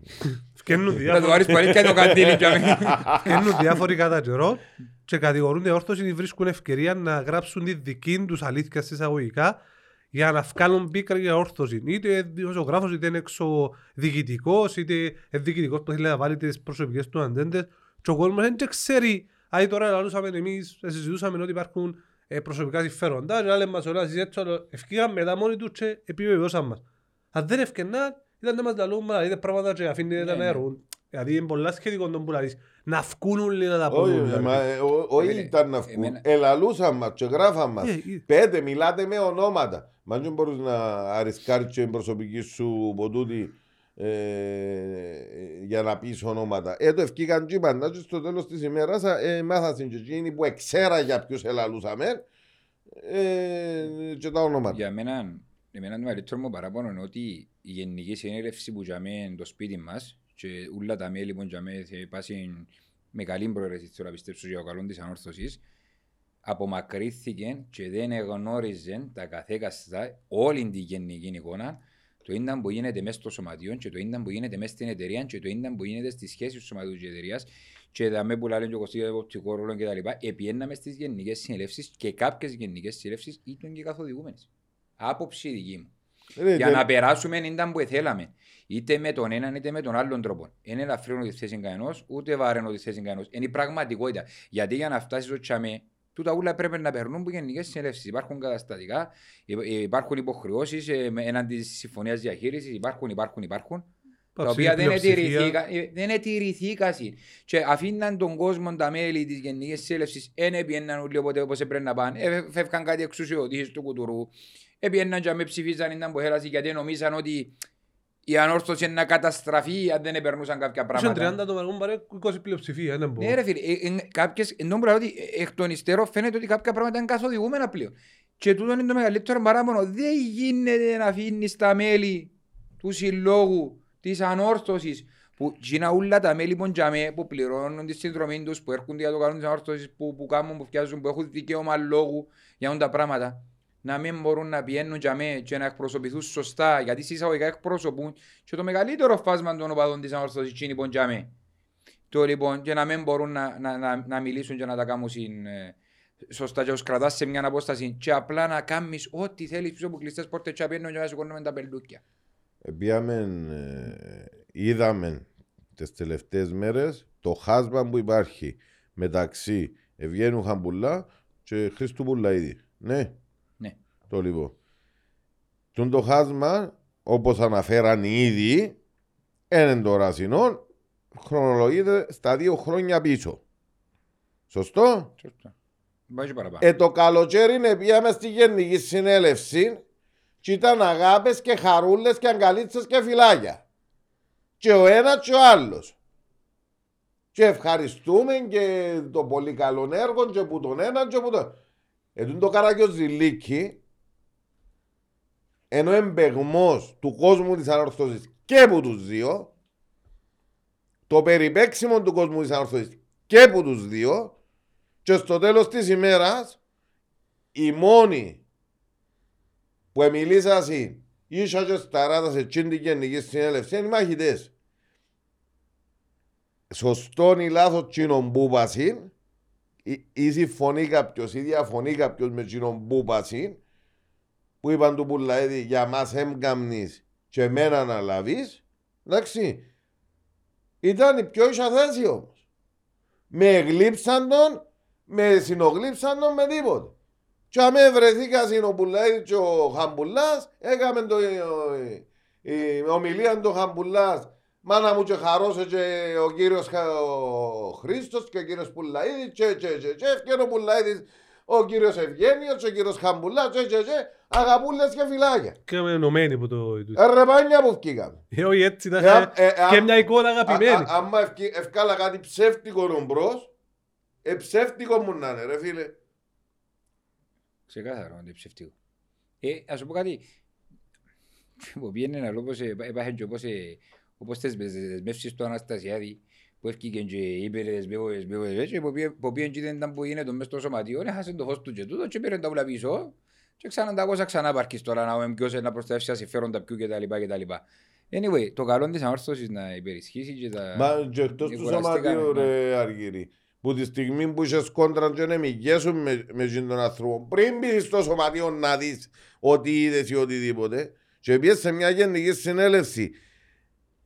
φκένουν Να του διάφορα- άρεσε που αλήθεια το καντήλι για μένα. φκένουν διάφοροι κατά καιρό και κατηγορούν την όρθωση ή βρίσκουν ευκαιρία να γράψουν τη δική τους αλήθεια στις αγωγικά για να βγάλουν πίκρα για όρθωση. Είτε δημοσιογράφος, είτε είναι εξωδιοικητικός, είτε διοικητικός που θέλει να βάλει τις προσωπικές του αντέντες και ο κόσμος δεν και ξέρει. Αν τώρα λαλούσαμε εμείς, ε, συζητούσαμε ότι υπάρχουν ε, προσωπικά συμφέροντα και άλλοι μας όλα συζήτησαν, αλλά ευκήγαν μετά μόνοι τους και επιβεβαιώσαν μας. Αν δεν ευκαιναν, ήταν να μας λαλούν, μα είτε πράγματα και αφήνει να ναι. Νερούν. Δηλαδή είναι πολλά σχετικό τον που λαλείς. Να βγουν όλοι να τα Όχι, πούν. ε, μα, δηλαδή. ε, ο- όχι Εμένα- ήταν να βγουν. εμένα- Ελαλούσαν μας και γράφαν μας. Ε, ε, Πέτε, μιλάτε με ονόματα. Μα δεν μπορείς να αρισκάρεις την προσωπική σου ποτούτη ε, για να πεις ονόματα. Ε, το ευκήκαν και είπαν, και στο τέλος της ημέρας ε, μάθασαν και εκείνοι που εξέρα για ποιους ελαλούσαμε ε, και τα ονόματα. Για μένα, εμένα το μεγαλύτερο μου παράπονο είναι ότι η γενική συνέλευση που για μένα το σπίτι μας και όλα τα μέλη που για μένα θα πάσουν με καλή προαιρέση θέλω να πιστέψω για το καλό της ανόρθωσης απομακρύθηκε και δεν εγνώριζε τα καθέκαστα όλη την γενική εικόνα το ήταν που γίνεται μέσα στο σωματείο και το ήταν που γίνεται μέσα στην εταιρεία και το ήταν που γίνεται στη σχέση του σωματείου και εταιρείας και τα με που λένε και ο Κωστής εποπτικό ρόλο και τα λοιπά επιέναμε στις γενικές συνελεύσεις και κάποιες γενικές συνελεύσεις ήταν και καθοδηγούμενες. Άποψη δική μου. Ρε, Για τε- να περάσουμε ήταν που θέλαμε. Είτε με τον έναν είτε με τον άλλον τρόπο. Είναι ελαφρύνω τη θέση κανένας, ούτε βαραίνω τη θέση κανένας. Είναι η πραγματικότητα. Γιατί για να φτάσεις στο τσαμέ, τούτα ούλα πρέπει να περνούν που γενικές συνελεύσεις. Υπάρχουν καταστατικά, υ- υπάρχουν υποχρεώσεις έναντι της συμφωνίας διαχείρισης. Υπάρχουν, υπάρχουν, υπάρχουν. Τα Υπάρχει οποία δεν πλειοψηφία. ετηρηθήκα- ε, δεν ετηρηθήκαν. Και αφήναν τον κόσμο τα μέλη της Γενικής Συνέλευσης, δεν έπιεναν όλοι όποτε όπως έπρεπε να πάνε. Ε, Φεύγαν κάτι εξουσιοδοτήσεις του κουτουρού. Έπιεναν και με ψηφίζαν, ήταν που θέλασαν γιατί νομίζαν ότι η ανόρθωση είναι να καταστραφεί αν δεν επερνούσαν κάποια Είχε πράγματα. 30 το μαργό παρέ 20 πλειοψηφία, δεν μπορώ. Ναι, ρε φίλε, ε, ε, κάποιες, ενώ πράγμα ότι ε, εκ των υστέρων φαίνεται ότι κάποια πράγματα είναι καθοδηγούμενα πλέον. Και τούτο είναι το μεγαλύτερο παράπονο. Δεν γίνεται να αφήνει τα μέλη του συλλόγου τη ανόρθωση που γίνα όλα τα μέλη που, τζαμέ, που πληρώνουν τη συνδρομή του, που έρχονται για το καλό τη ανόρθωση, που, που κάνουν, που φτιάζουν, που έχουν δικαίωμα λόγου για όλα τα πράγματα. Να μην μπορούν να πηγαίνουν τζαμέ και να εκπροσωπηθούν σωστά, γιατί συσσαγωγικά εκπροσωπούν και το μεγαλύτερο φάσμα των οπαδών της ανόρθωσης είναι οι τζαμέ. Το λοιπόν, και να μην μπορούν να, να, να, να μιλήσουν και να τα κάνουν συν, ε, σωστά και τους κρατάς σε μια απόσταση και απλά να κάνεις ό,τι θέλεις πίσω από κλειστές πόρτες και απένω και να σηκώνουμε τα πελούκια. Πήγαμε, ε, είδαμε τις τελευταίες μέρες το χάσμα που υπάρχει μεταξύ Ευγένου Χαμπουλά και Χρήστου Πουλαίδη. Ναι. Ναι. Το λοιπόν. Τον το χάσμα, όπως αναφέραν ήδη, είναι το ρασινό, χρονολογείται στα δύο χρόνια πίσω. Σωστό; Σωστό. Πάει και παραπάνω. Ε, το καλοκαίρι είναι πήγαμε στη Γενική Συνέλευση και ήταν αγάπες και χαρούλες και αγκαλίτσες και φυλάκια. Και ο ένας και ο άλλος. Και ευχαριστούμε και το πολύ καλό έργο και που τον έναν και που τον... Ε, τούτο το καράκιο Ζηλίκη ενώ εμπεγμός του κόσμου της ανορθώσης και που τους δύο το περιπέξιμο του κόσμου της ανορθώσης και που τους δύο και στο τέλος της ημέρας οι μόνοι που εμιλήσασαν ίσα και σταράτας σε εκείνη την γενική συνέλευση είναι οι μαχητές. Σωστόν ή λάθος τσίνον που πασίν ή- ή συμφωνεί κάποιος ή διαφωνεί κάποιος με τσίνον που πασίν που είπαν του Πουλαίδη για μας έμπκαμνεις και εμένα να λαβείς εντάξει. Ήταν η πιο ίσα θέση όμως. Με εγλείψαν τον με συνογλύψαν τον με τίποτα και αμέ βρεθήκα στην ο Πουλαίδη και ο Χαμπουλάς έκαμε το, η, η ομιλία του Χαμπουλάς Μάνα μου και χαρώσε και ο κύριος Χα- ο Χρήστος και ο κύριος Πουλαίδης και και και και έφτιανε ο Πουλαίδης ο κύριος Ευγένιος και ο κύριος Χαμπουλάς και και και αγαπούλες και φυλάκια. Και με ενωμένοι που το... Ε, ρε πάνια που βγήκαμε. Ε, όχι έτσι να Ε, είχα ε, ε, και α- μια εικόνα Α- αγαπημένη. α- Άμα ευκεί- ευκάλα κάτι ψεύτικο μπρος, ε, ψεύτικο μου να είναι ρε φίλε. Ξεκάθαρο, είναι ψευτικό. Ε, ας σου πω κάτι. Που πήγαινε να λόγω, έπαχε και όπως, ε, όπως τις δεσμεύσεις του Αναστασιάδη, που έφυγε και είπε ρε δεσμεύω, δεσμεύω, δεσμεύω, και που πήγε- που πήγε και δεν ήταν που γίνεται μες στο σωματείο, έχασε το φως του και τούτο και πήρε τα ούλα πίσω και ξανά τα κόσα ξανά παρκείς τώρα να δούμε ποιος είναι να προστατεύσει τα συμφέροντα ποιου κτλ. κτλ. Anyway, το καλό της ανόρθωσης να υπερισχύσει και τα... Μα και εκτός του Κουραστήκαμε, σωματείου ναι. ρε Αργύρι. Που τη στιγμή που είσαι κόντρα και να μηγέσουν με, με εκείνον τον άνθρωπο. Πριν μπεις στο σωματείο να δεις ό,τι είδες ή οτιδήποτε. Και πιες σε μια γενική συνέλευση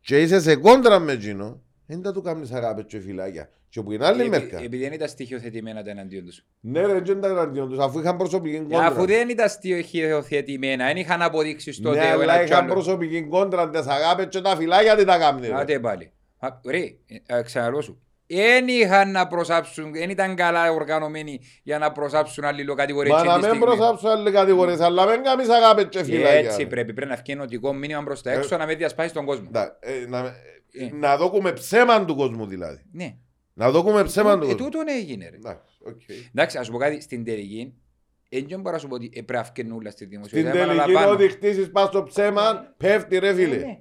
και είσαι σε κόντρα με εκείνο. Δεν θα του κάνεις αγάπη και φυλάκια. Και που είναι άλλη Επει- μερικά. Επειδή δεν ήταν στοιχειοθετημένα τα εναντίον τους. Ναι ρε, δεν ήταν εναντίον τους, αφού είχαν προσωπική κόντρα. Αφού δεν ήταν στοιχειοθετημένα, δεν είχαν αποδείξεις τότε Ναι, ο αλλά ένας κι είχαν άλλος. προσωπική κόντρα, τις αγάπες και τα φυλάκια τι τα κάνουν. ρε. Άτε πάλι. Α, Ρε, ε, ε, ξαναλώ σου. Δεν είχαν να προσάψουν, δεν ήταν καλά οργανωμένοι για να προσάψουν αλληλοκατηγορίες. Μα να μην προσάψουν άλλοι κατηγορίες, αλλά μην κάνεις αγάπες και φιλάκια. Έτσι ρε. πρέπει, πρέπει να βγει ενωτικό μήνυμα προς τα έξω να με διασπάσει τον κόσμο. Να, ε, να, Ε. να δώκουμε ψέμα του κόσμου δηλαδή. Ναι. Να δώκουμε ψέμα του Ε, κόσμου. τούτον έγινε ρε. Εντάξει, οκ. Εντάξει, ας σου πω κάτι, στην τελική, δεν μπορώ να σου πω ότι ε, πρέπει να βγαίνουν όλα στη Στην δημοσιογραφία. τελική επαναλαμβάνω. ότι χτίσεις πας στο ψέμα, πέφτει ρε Ε, φίλε. ναι.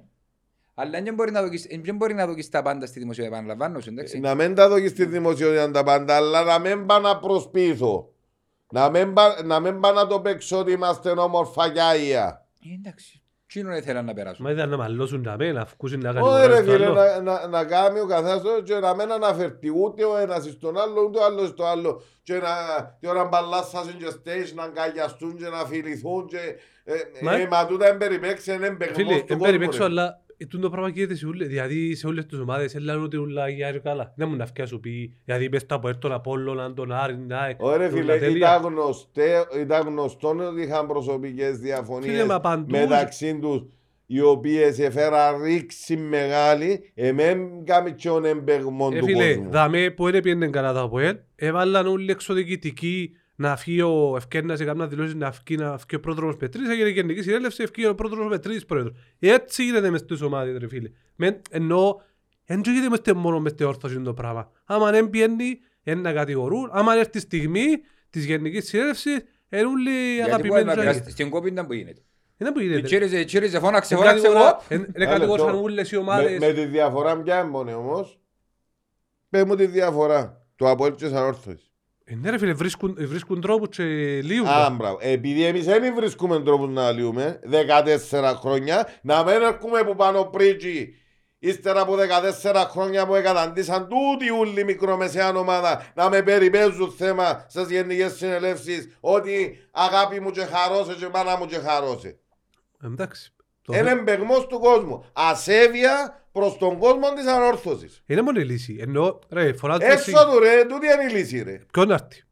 Αλλά δεν μπορεί να δοκίσεις- ε, δεν μπορεί να δοκίσεις τα πάντα στη δημοσιογραφία, επαναλαμβάνω σου, εντάξει. Να μην τα δω στη δημοσιότητα τα πάντα, αλλά να μην πάω να προσπίσω. Να μην, πά, να μην πάω να το παίξω ότι είμαστε όμορφα και άγια. Ε, Εντάξει, εκείνον ήθελαν να περάσουν; Μα ήταν να μαλλώσουν τα μένα, αφού να κάνει Όχι ρε το φίλε, άλλο. να, να, να κάνει ο καθένας το και να μην αναφερθεί ούτε ο ένας στον άλλο, ούτε ο άλλος στο άλλο. Και να τη ώρα μπαλάσσασουν και stage να αγκαλιαστούν και να φιληθούν και... Ε, Μα- ε, μα τούτα είναι περιπέξει, είναι εμπεγμός Φίλε, του δεν κόσμου, περιπέξω, ρε. αλλά ε, τούτο πράγμα γίνεται σε όλες, δηλαδή σε όλες τις ομάδες, έλα ότι ούλα για καλά. Δεν μου να φτιάσω πει, γιατί πες τα από έρθον Απόλλωνα, τον Άρη, την ΑΕΚ, Ωραία όλα φίλε, τέλεια. ήταν γνωστό, ήταν γνωστό ότι είχαν προσωπικές διαφωνίες Φίλε, μα παντού- μεταξύ τους οι οποίες έφεραν ρήξη μεγάλη, εμέν κάμει και τον εμπεγμό Ε, του φίλε, κόσμου. δαμέ που δεν πήγαινε καλά τα ΑΠΟΕΛ, έβαλαν όλοι εξωδικητικοί να φύγει ο Ευκέρνας σε κάποια δηλώσεις να φύγει, να φύγει ο πρόδρομος Πετρής, έγινε γενική συνέλευση, φύγει ο πρόδρομος Πετρής πρόεδρος. Έτσι γίνεται μες στις ομάδες ρε φίλε. Με, ενώ, δεν γίνεται μες τε- μόνο μες τη όρθωσης το πράγμα. Άμα δεν πιένει, είναι να κατηγορούν. Άμα έρθει η στιγμή της γενικής συνέλευσης, είναι όλοι Γιατί αγαπημένοι. μπορεί να τους περάσει- Στην κόπη ήταν που γίνεται. Είναι που γίνεται. Τσίριζε, τσίριζε, φώναξε, Είναι φώναξε, κατηγορά- οπ. είναι- Είναι Ένα κατηγορούσαν λεπτό. όλες οι Με, ομάδες. με τη διαφορά ποια είναι όμως. Πες μου τη διαφορά. Το Αποέλ και σαν όρθωσης. Ε, Ναι ρε φίλε, βρίσκουν, βρίσκουν τρόπους και λύουν. Α, τα. μπράβο. Επειδή εμείς δεν βρίσκουμε τρόπους να λύουμε 14 χρόνια, να μην έρχομαι που πάνω πρίτσι Ύστερα από 14 χρόνια που εκαταντήσαν τούτη ούλη μικρομεσαία ομάδα να με περιπέζουν θέμα στις γενικές συνελεύσεις ότι αγάπη μου και χαρώσε και μάνα μου και χαρώσε. Εντάξει. Το Είναι θε- εμπεγμός του κόσμου. Ασέβεια προς τον κόσμο της ανόρθωσης. Είναι μόνο η λύση. Ενώ, ρε, φωνάζουν εσύ. Έξω του ρε, τούτη είναι η λύση ρε. Ποιον να έρθει;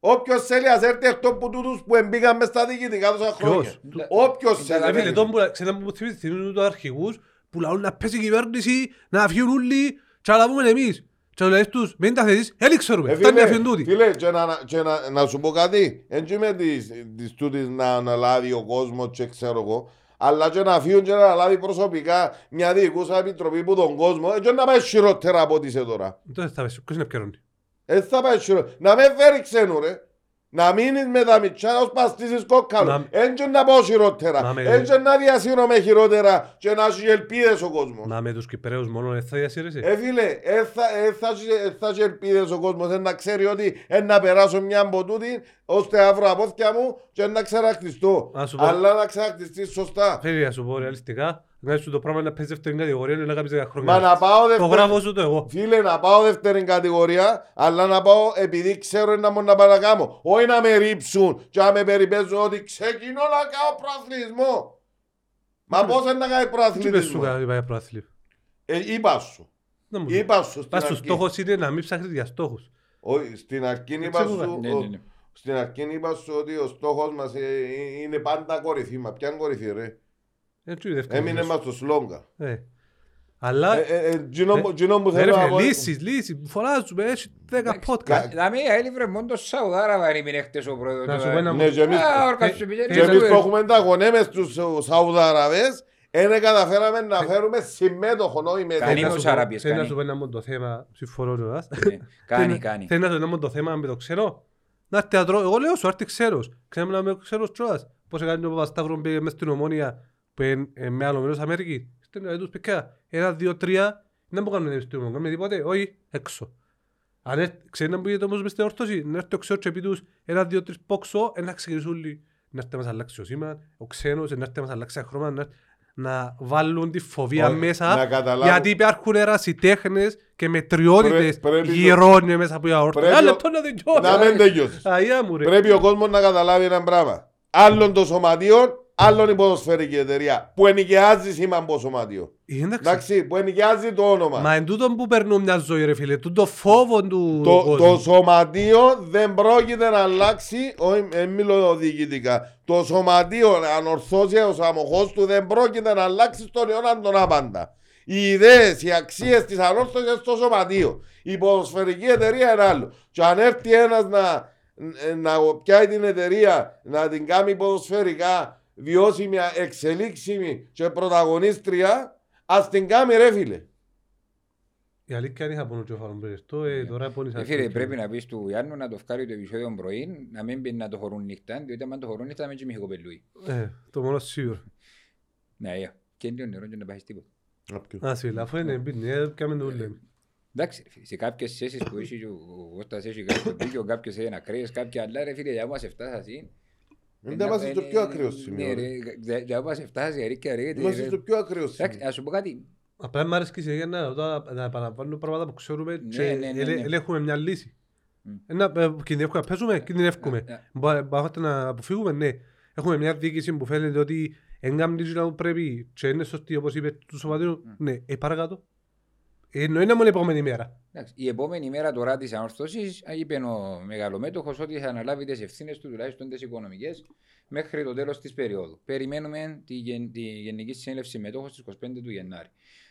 Όποιος θέλει ας έρθει εκτός που τούτους που εμπήκαν μες στα διοικητικά τόσα χρόνια. Ποιος; Όποιος Ήταν Ρε θέλει. φίλε, τον που- ξέρετε που θυμίζει, θυμίζουν τους αρχηγούς που λαούν να πέσει η κυβέρνηση, να φύγουν όλοι και να λάβουμε εμείς. Και να λες τους, μην τα θέσεις, δεν ξέρουμε, Ε, φτάνει να φίλε, φύγουν τούτοι. Φίλε, και να, και να, να σου πω κάτι, δεν είμαι της, της τούτης να αναλάβει ο κόσμος και ξέρω εγώ, αλλά και να φύγουν και να αναλάβει προσωπικά μια διοικούσα επιτροπή που τον κόσμο, ε, και να πάει χειρότερα από ό,τι είσαι τώρα. Τότε θα πέσει, ποιος είναι επικαιρώνει. Ε, θα πάει χειρότερα. Να με φέρει ξένου ρε. Να μείνεις με τα μητσά ως παστήσεις κόκκαλο. Να- Εν και να πάω χειρότερα. Να με- Εν και να διασύρω με χειρότερα και να έχει ελπίδες ο κόσμος. Μα με τους Κυπρέους μόνο δεν θα διασύρεσαι; Ε, φίλε, ε, θα, ε, θα, έχει- ε, θα έχει ελπίδες ο κόσμος ε, να ξέρει ότι ε, να περάσω μια από τούτη ώστε να βρω απόθηκια μου και να ξερακτιστώ. Να σου πω- Αλλά να ξερακτιστείς σωστά. Φίλε, να σου πω ρεαλιστικά, να σου το πράγμα να παίζεις δεύτερη κατηγορία, είναι λέγαμε 10 χρόνια. Μα να πάω Το δεύτερη... γράφω σου το εγώ. Φίλε, να πάω δεύτερη κατηγορία, αλλά να πάω επειδή ξέρω ένα μόνο να πάω να κάνω. Όχι να με ρίψουν και να με περιπέζουν ότι ξεκινώ να κάνω προαθλητισμό. Μα πώς είναι να κάνει Τι πες σου προαθλητισμό; κάνει πάει προάθλη. Ε, είπα σου. Δεν μου Είπα σου στην Πας στο αρχή. στόχος είναι να μην ψάχνεις για στόχους. Όχι, στην αρχή είπα ξέρω, σου... Ναι, ναι, ναι. Στην αρχή είπα σου ότι ο στόχος μας ε, ε, είναι πάντα κορυφή. Μα ποια είναι κορυφή ρε. Έτσι είναι δεύτερη. Έμεινε μας στο σλόγγα. Ε. Αλλά, Ε, ε, ε, τζινό που- τζινό που ε, ρε θέλω να φίλε, πω... λύσεις, λύσεις, φωνάζουμε, έχει 10 podcast. Να μην έλειβε μόνο το Σαουδάραβα έμεινε χτες ο πρόεδρος. Να σου τώρα. πω ένα Ναι, και εμείς- Α, όρκα Ε, σου ε, πηγαίνει Και στο εμείς που Τουέρ. έχουμε τα γονέμες στους Σαουδαραβές, δεν καταφέραμε να φέρουμε συμμέτοχο, όχι με Κάνει Θέλω να ο σου πω- Σαράπιες, θέλω να κάνει. σου πω ένα μόνο το θέμα, συμφωνώ κιόλας. Ναι, Κάνει, Θέλει- κάνει. Θέλει να σου πω ένα μόνο το θέμα με το ξένο. Να έρθει ατρώ, εγώ λέω σου, έρθει ξένος. Ξέρουμε να είμαι ξένος κιόλας. Πώς έκανε ο Παπασταύρος πήγε μες στην Ομόνια που είναι ε, με άλλο μέρος Αμερικής. Στην ε, τους πικιά. Ένα, δύο, τρία. Δεν μπορούμε να κάνουμε επιστήμονο, κάνουμε τίποτε. Όχι, έξω. Αν έρθει, ξέρεις να μπήκε όμως μες στην όρθωση, να έρθει ο ξένος και πει τους ένα, δύο, τρεις πόξο, ε, να ξεκινήσουν όλοι. Να έρθει να μας αλλάξει ο σήμα, ο ξένος, ε, να έρθει να μας αλλάξει τα χρώματα, να έρθει- να βάλουν τη φοβία Όχι, μέσα να καταλάβω- γιατί υπάρχουν ερασιτέχνες και μετριότητες Πρέ- πρέπει το- γυρώνει μέσα από η αόρτα. Πρέπει Ένα ο- λεπτό να τελειώσει. Να μην τελειώσεις. Αγία μου ρε. Πρέπει ο κόσμος να καταλάβει ένα πράγμα. Άλλον το σωματείο, άλλον η ποδοσφαιρική εταιρεία που ενοικιάζει σήμα από σωματείο. Ε, εντάξει. Εντάξει, που ενοικιάζει το όνομα. Μα εν τούτον που περνούν μια ζωή ρε φίλε, τούτο φόβο του Το, κόσμου. το σωματείο δεν πρόκειται να αλλάξει, όχι ε, μιλώ διοικητικά. Το σωματείο, αν ορθώσει ο αμοχώς του, δεν πρόκειται να αλλάξει στον αιώνα τον άπαντα. Οι ιδέες, οι αξίες της ανόρθωσης στο σωματείο. Η ποδοσφαιρική εταιρεία είναι άλλο. Και αν έρθει ένας να, να πιάει την εταιρεία, να την κάνει ποδοσφαιρικά βιώσιμη, εξελίξιμη και πρωταγωνίστρια, ας την κάνει ρε φίλε. Η αλήθεια είναι είχα πόνο και φάρουν περισσότερο, ε, τώρα πόνισα. Ε, Φίλε, πρέπει να πεις του Ιάννου να το βγάλει το επεισόδιο πρωί, να μην πει να το χωρούν νύχτα, διότι αν το χωρούν νύχτα θα μην κοιμηθεί κοπελούι. Ε, το μόνο σίγουρο. Ναι, ε, και είναι νερό και να πάει τίποτα. Α, φίλε, αφού είναι μπίνι, ε, κάμε το λέμε. Εντάξει, ρε φίλε, σε κάποιες σχέσεις που έχει ο ο Κώστας έχει κάποιο δίκιο, κάποιες είναι ακραίες, κάποια άλλα ρε φίλε, για μας εφτάσει. Δεν είμαστε στο πιο ακραίο σημείο. Ναι ρε. ρε, για- για μας εφτάσει, αρήκε, αρήκε. Είμαστε στο πιο ακραίο Εντάξει, σημείο. να σου πω κάτι, Απλά μου αρέσει και συνέχεια να ρωτώ, να επαναλαμβάνω πράγματα που ξέρουμε Ναι, και ναι, ναι, ναι. ελε- ελέγχουμε μια λύση. Μμ. Ένα, ε, Κινδυνεύουμε να παίζουμε, κινδυνεύουμε. Ναι, ναι. Μπα- Μπορούμε να αποφύγουμε, ναι. Έχουμε μια διοίκηση που φαίνεται ότι εγκάμπτει εκείνα που πρέπει και είναι σωστή όπως είπε του σωματείου. Ναι, ε, παρακάτω. Ε, Εννοεί να μόνο επόμενη μέρα. Εντάξει, η επόμενη μέρα τώρα τη ανόρθωσης είπε ο μεγαλομέτωχος ότι θα αναλάβει τις ευθύνες του τουλάχιστον τις οικονομικές μέχρι το τέλος της περίοδου. Περιμένουμε τη, γεν- τη Γενική Συνέλευση Μετόχων στις 25 του Γενάρη.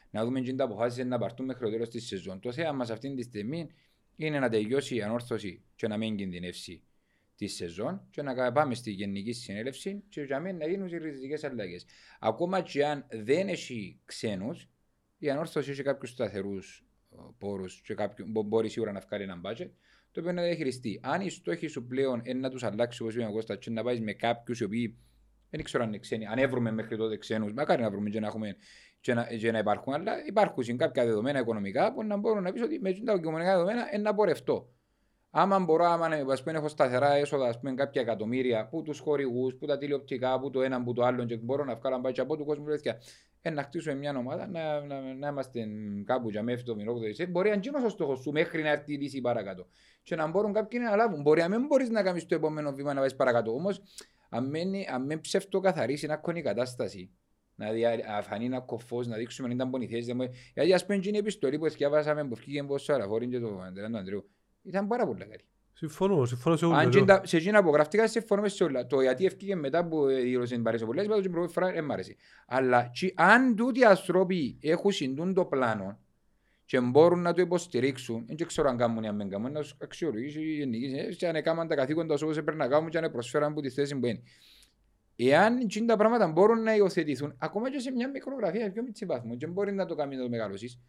Να δούμε τι αποφάσεις να πάρθουν μέχρι το τέλος της σεζόν. Το θέμα μας αυτή τη στιγμή είναι να τελειώσει η ανόρθωση και να μην κινδυνεύσει τη σεζόν και να κα- πάμε στη Γενική Συνέλευση και για μένα να γίνουν οι ριζικές αλλαγές. Ακόμα και αν δεν έχει ξένους, η ανόρθωση έχει κάποιους σταθερούς πόρους και κάποιου, μπο- μπορεί σίγουρα να βγάλει ένα budget, το οποίο να διαχειριστεί. Αν οι στόχοι σου πλέον είναι να τους αλλάξεις, όπως είπε ο Κώστας, και να πάεις με κάποιους οι οποίοι δεν ξέρω αν είναι ξένοι, αν έβρουμε μέχρι τότε ξένους, μακάρι να βρούμε και να, έχουμε, και να, και να υπάρχουν, αλλά υπάρχουν κάποια δεδομένα οικονομικά που να μπορούν να πεις ότι με τα οικονομικά δεδομένα είναι να πορευτώ. Άμα μπορώ, άμα ας πούμε, έχω σταθερά έσοδα, ας πούμε, κάποια εκατομμύρια που τους χορηγούς, που τα τηλεοπτικά, που το έναν, που το άλλο, και μπορώ να βγάλω μπάτια από του κόσμου, τέτοια. Ε, να χτίσουμε μια ομάδα, να, να, να είμαστε κάπου για μέχρι το 8 Μπορεί να είναι ο στόχο σου μέχρι να έρθει η λύση παρακάτω. Και να μπορούν κάποιοι να λάβουν. Μπορεί να μην μπορείς να κάνεις το επόμενο βήμα να πάει παρακάτω. Όμως, αν μένει- αν με ψεύτο καθαρίσει να κονεί η κατάσταση, να δει, α, φανεί ένα κοφός, να δείξουμε αν ήταν πονηθές. δεν μπορεί- Γιατί ας πούμε, είναι η επιστολή που διαβάσαμε που βγήκε από σαραφόριν και το Αντρέα του Ανδρέου. Ήταν πάρα πολύ καλή. Συμφωνώ, συμφωνώ σε όλους. Αν εδώ. και τα- σε εκείνα που γραφτήκα συμφωνούμε σε όλα. Το γιατί ευκήγε μετά που δήλωσε την παρέσει πολλές, είπα το την πρώτη φορά δεν μ' άρεσε. Αλλά και αν τούτοι οι άνθρωποι έχουν συντούν το πλάνο και μπορούν να το υποστηρίξουν, δεν ξέρω αν κάνουν ή αν δεν κάνουν, να τους αξιολογήσει η Γενική Συνέλευση και αν έκαναν τα καθήκοντα τους όπως έπρεπε να κάνουν και αν προσφέραν από τη θέση που είναι. Εάν εκείνα τα πράγματα μπορούν να υιοθετηθούν, ακόμα και σε μια μικρογραφία, πιο μικρή βαθμό, και μπορεί να το κάνει να το μεγαλώσεις,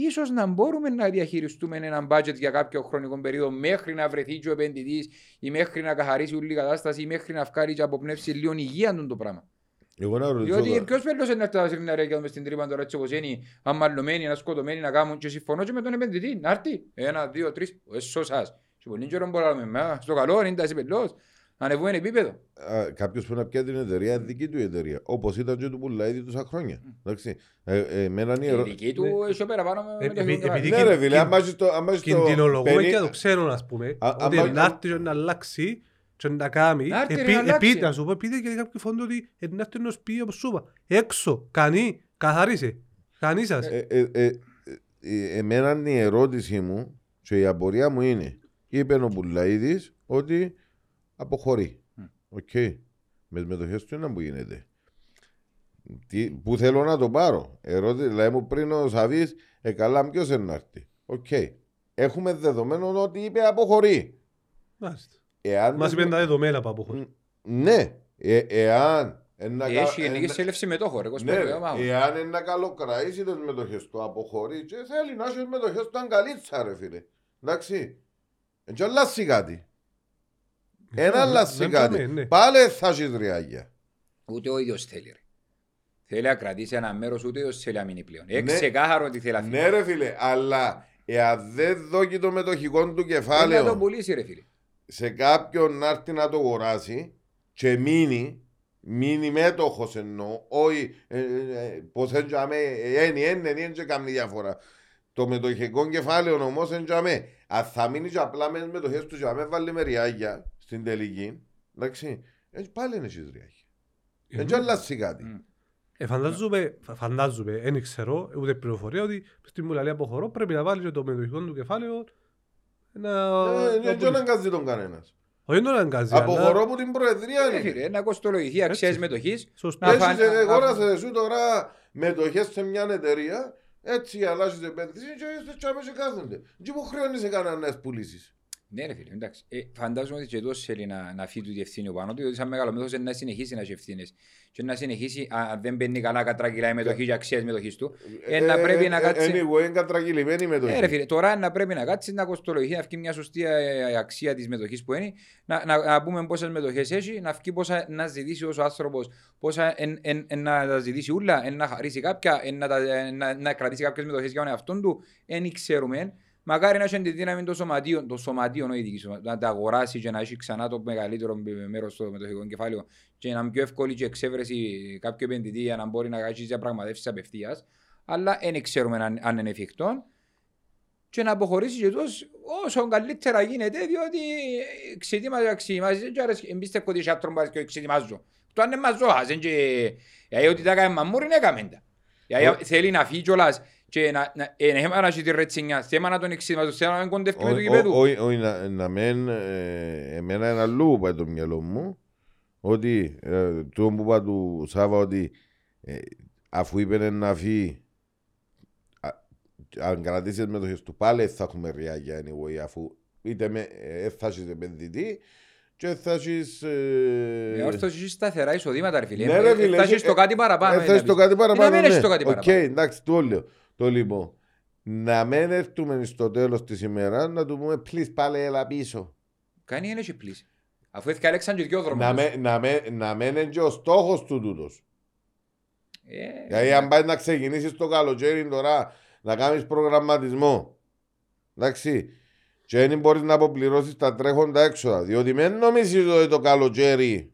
ίσως να μπορούμε να διαχειριστούμε ένα budget για κάποιο χρονικό περίοδο μέχρι να βρεθεί και ο επενδυτής ή μέχρι να καθαρίσει όλη η κατάσταση ή μέχρι να βγάλει και αποπνεύσει λίγο υγεία του το πράγμα. Εγώ να ρωτήσω Διότι τώρα. ποιος πέλο είναι αυτά τα συγγνάρια και μες στην τρύπα τώρα έτσι όπως είναι, αμαλωμένοι, ανασκοτωμένοι να κάνουν και συμφωνώ και με τον επενδυτή. Να έρθει ένα, δύο, τρεις, έσω σας. Σε πολύ καιρό μπορούμε να λέμε, στο καλό είναι τα πελό. Ανεβούμε επίπεδο. Κάποιος που να πιάσει την εταιρεία, είναι δική του η εταιρεία. Όπως ήταν και του πουλά ήδη τόσα χρόνια. Εντάξει. Ε, ε, εμένα είναι η Η ερώ- δική του έχει παραπάνω με Ε, με το επει- χειροκράτημα. επειδή- Ναι, ρε φίλε, αν πας στο- αν πας στο Κινδυνολογούμε 50 και το ξέρουν, ας πούμε, Α- ότι άμα- να έρθει και να αλλάξει και να κάνει. Να έρθει, ρε, Επί- να αλλάξει. επί- να σου πω, επειδή και κάποιοι φωνούν ότι ε, να έρθει ενός πει, όπως σου είπα, έξω, κανεί, καθάρισε, κανεί σας. Ε, ε, ε, ε, εμένα είναι η ερώτησή μου και η απορία μου είναι είπε ο Μπουλαίδης ότι αποχωρεί. Οκ. Με τις μετοχές του είναι που γίνεται. Τι, που θέλω να το πάρω. Ερώτη, δηλαδή μου πριν ο Σαβής, ε καλά ποιος είναι να έρθει. Οκ. Έχουμε δεδομένο ότι είπε αποχωρεί. Μάλιστα. Εάν Μας δεν- είπαν τα δεδομένα που αποχωρεί. Ναι. Ε, εάν... ένα κα- Έχει γενική ένα- συνέλευση μετόχων, ρε, 25 Ναι, ρε, εβδομάδων. εάν είναι να καλοκραίσει τις μετοχές του, αποχωρεί και θέλει να έχει τις μετοχές του αγκαλίτσα ρε φίλε. Εντάξει. Έτσι αλλάσει κάτι. Ένα αλλάσει δεν κάτι. πάμε, ναι. Πάλι θα έχεις ριάγια. Ούτε ο ίδιος θέλει. Ρε. Θέλει να κρατήσει ένα μέρος, ούτε ο ίδιος θέλει να μείνει πλέον. Είναι Ναι. ξεκάθαρο ότι θέλει να φύγει. Ναι ρε φίλε, αλλά εάν δεν δώσει το μετοχικό του Θέλει να το κεφάλαιο πουλήσει ρε φίλε. σε κάποιον να έρθει να το αγοράσει και μείνει, μείνει μέτοχος εννοώ, όχι ε, ε, πως έντιαμε, ένι, ένι, ένι, ένι, καμία διαφορά. Το μετοχικό κεφάλαιο όμως έντιαμε, αν θα μείνει και απλά με τις μετοχές του και αν βάλει με ριάγια στην τελική, εντάξει, έτσι πάλι είναι εσείς ριάγια. Έτσι αλλάζει κάτι. Μμ. Ε, φαντάζομαι, φα- φαντάζομαι, δεν ξέρω, ούτε πληροφορία ότι στην μουλαλή αποχωρώ πρέπει να βάλει και το μετοχικό του κεφάλαιο να... Ε, να Δεν πουλήσει. τον αγκάζει τον κανένας. Όχι, δεν τον αγκάζει, αλλά- Αποχωρώ από την Προεδρία. Ρε είναι. φίλε, να κοστολογηθεί αξίας της Έτσι. μετοχής. Σωστά. Να Έχεις φαν- ε, να- αγόρασες σου τώρα μετοχές σε μια εταιρεία, έτσι αλλάζεις επένδυση και είστε τσάμε και κάθονται. Και μου χρεώνεις κανένας να πουλήσεις; Ναι ρε φίλε, εντάξει. Ε, φαντάζομαι ότι και εδώ θέλει να, να φύγει του τη ευθύνη ο πάνω του, διότι σαν μεγάλο μέθος είναι να συνεχίσει να έχει ευθύνες. Και να συνεχίσει, α- αν δεν μπαίνει καλά κατρακυλά η μετοχή και αξία της μετοχής του, ε, να πρέπει να κάτσει... Anyway, είναι κατραγγελημένη η μετοχή. Ε, ρε φίλε, τώρα να πρέπει να κάτσει να κοστολογηθεί, να βγει μια σωστή ε, αξία της μετοχής που είναι, να, να, να πούμε πόσες μετοχές έχει, να βγει πόσα να ζητήσει ως άνθρωπος, πόσα εν, εν, εν, να τα ζητήσει ούλα, εν, να χαρίσει κάποια, εν, να, τα, εν, να, να κρατήσει κάποιες μετοχές για τον εαυτόν του, δεν ξέρουμε. Μακάρι να έχει τη δύναμη των σωματείων, των σωματείων όχι δική σου, να τα αγοράσει και να έχει ξανά το μεγαλύτερο μέρος στο μετοχικό κεφάλαιο και να είναι πιο εύκολη και εξέβρεση κάποιου επενδυτή για να μπορεί να κάνει διαπραγματεύσεις απευθείας. Αλλά δεν ξέρουμε αν, αν είναι εφικτό και να αποχωρήσει και τους όσο καλύτερα γίνεται διότι ξετοιμάζει, ξετοιμάζει και άρεσε εμπίστευω ότι είσαι άτρομπας και ξετοιμάζω. Το αν είναι μαζόχας, είναι και... Γιατί ότι τα έκανε μαμούρι, έκαμε τα. Γιατί θέλει να φύγει κιόλας και να, να, ε, να θέμα να έχει τη ρετσινιά, θέμα να τον εξετιμάζω, θέμα να μην κοντεύει με το γηπέδου. Όχι, όχι, να, να μεν, ε, εμένα ένα αλλού πάει το μυαλό μου, ότι ε, το που είπα του Σάβα ότι ε, αφού είπε να φύγει, α, αν κρατήσεις τις μετοχές του πάλι θα έχουμε ριάγια anyway, αφού είτε με, ε, θα έχεις επενδυτή και θα έχεις... ε, Ε, όρθος είσαι σταθερά εισοδήματα ρε φίλε. Ναι, ρε, Ε, φίλε, Θα έχεις ε, το κάτι παραπάνω. Ε, θες το κάτι παραπάνω, να μην έχεις ναι. το κάτι Οκ, παραπάνω. εντάξει, το λέω. Το λοιπόν. Να μην έρθουμε στο τέλος της ημέρας να του πούμε please πάλι έλα πίσω. Κάνει ένα και πλήσει. Αφού έφυγε Αλέξαν και δυο δρόμους. Να με- Να με- να μένει και ο στόχος του τούτος. Ε, Γιατί αν πάει να ξεκινήσεις το καλοκαίρι τώρα να κάνεις προγραμματισμό. Εντάξει. Και δεν μπορείς να αποπληρώσεις τα τρέχοντα έξοδα. Διότι μην νομίζεις ότι το καλοκαίρι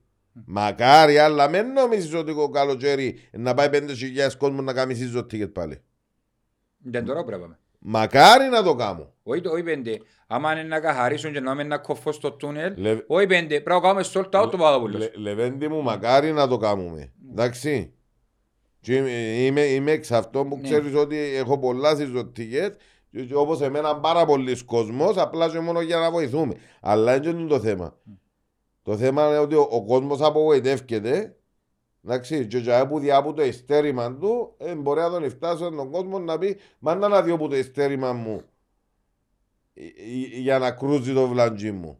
Μακάρι, αλλά μην νομίζεις ότι το καλοκαίρι να πάει 5.000 κόσμο να κάνει season ticket πάλι. Δεν τώρα πρέπει να πάμε. Μακάρι να το κάνω. Όχι το όχι πέντε. Άμα είναι να καθαρίσουν και να μην να κοφώ στο τούνελ, Λε- όχι πέντε. Πρέπει να κάνουμε sold out το Παπαδόπουλος. Λε- Λεβέντη μου, μακάρι να το κάνουμε. Εντάξει. Και είμαι, είμαι, είμαι εξ αυτών που Ναι. ξέρεις ότι έχω πολλά season ticket Και- και Όπως εμένα πάρα πολλοί κόσμος, απλά και μόνο για να βοηθούμε. Αλλά δεν είναι το θέμα. Το θέμα είναι ότι ο, ο κόσμος απογοητεύκεται Εντάξει, και για που διά που το ειστέρημα του, ε, μπορεί να τον φτάσει τον κόσμο να πει «Μα να δει που το ειστέρημα μου ε, ε, για να κρούζει το βλαντζί μου».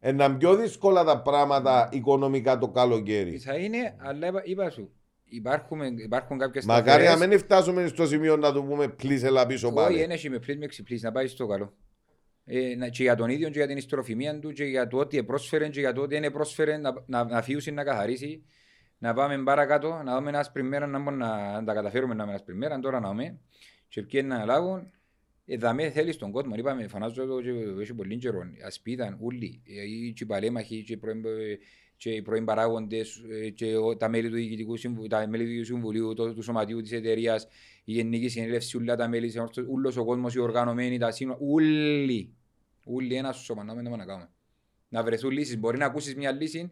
Ε, να είναι πιο δύσκολα τα πράγματα οικονομικά το καλοκαίρι. Θα είναι, αλλά είπα, είπα σου, υπάρχουν, υπάρχουν κάποιες Μακάρι να σταθερές- μην φτάσουμε στο σημείο να του πούμε «Πλής, έλα πίσω Όχι, πάλι». δεν έχει με πλής με ξυπλής, να πάει στο καλό. Ε, να- και για τον ίδιο και για την ιστροφημία του και για το ότι πρόσφερε και για το ότι δεν πρόσφερε να, να, να φύγει να καθαρίσει. Να πάμε παρακάτω, να δούμε ένας άσπρη μέρα, να, μπορούμε να, να τα καταφέρουμε να έχουμε άσπρη μέρα, τώρα να δούμε. Και ποιοι να λάβουν, ε, δαμέ θέλεις τον κόσμο. Είπαμε, φανάζω το και έχει πολύ καιρό. Ας πει ήταν όλοι, ε, οι και οι παλέμαχοι και οι πρώην, ε, και οι πρώην παράγοντες ε, και ο- τα μέλη του Διοικητικού Συμβουλίου, τα μέλη του Διοικητικού Συμβουλίου, το, του Σωματείου της εταιρείας, η Γενική Συνέλευση, όλα τα μέλη, της Ενόρθωσης, ούλος ο κόσμος, οι οργανωμένοι, τα σύνορα, όλοι, όλοι ένα σώμα, να μην το να κάνουμε. Να βρεθούν λύσεις. Μπορεί να ακούσεις μια λύση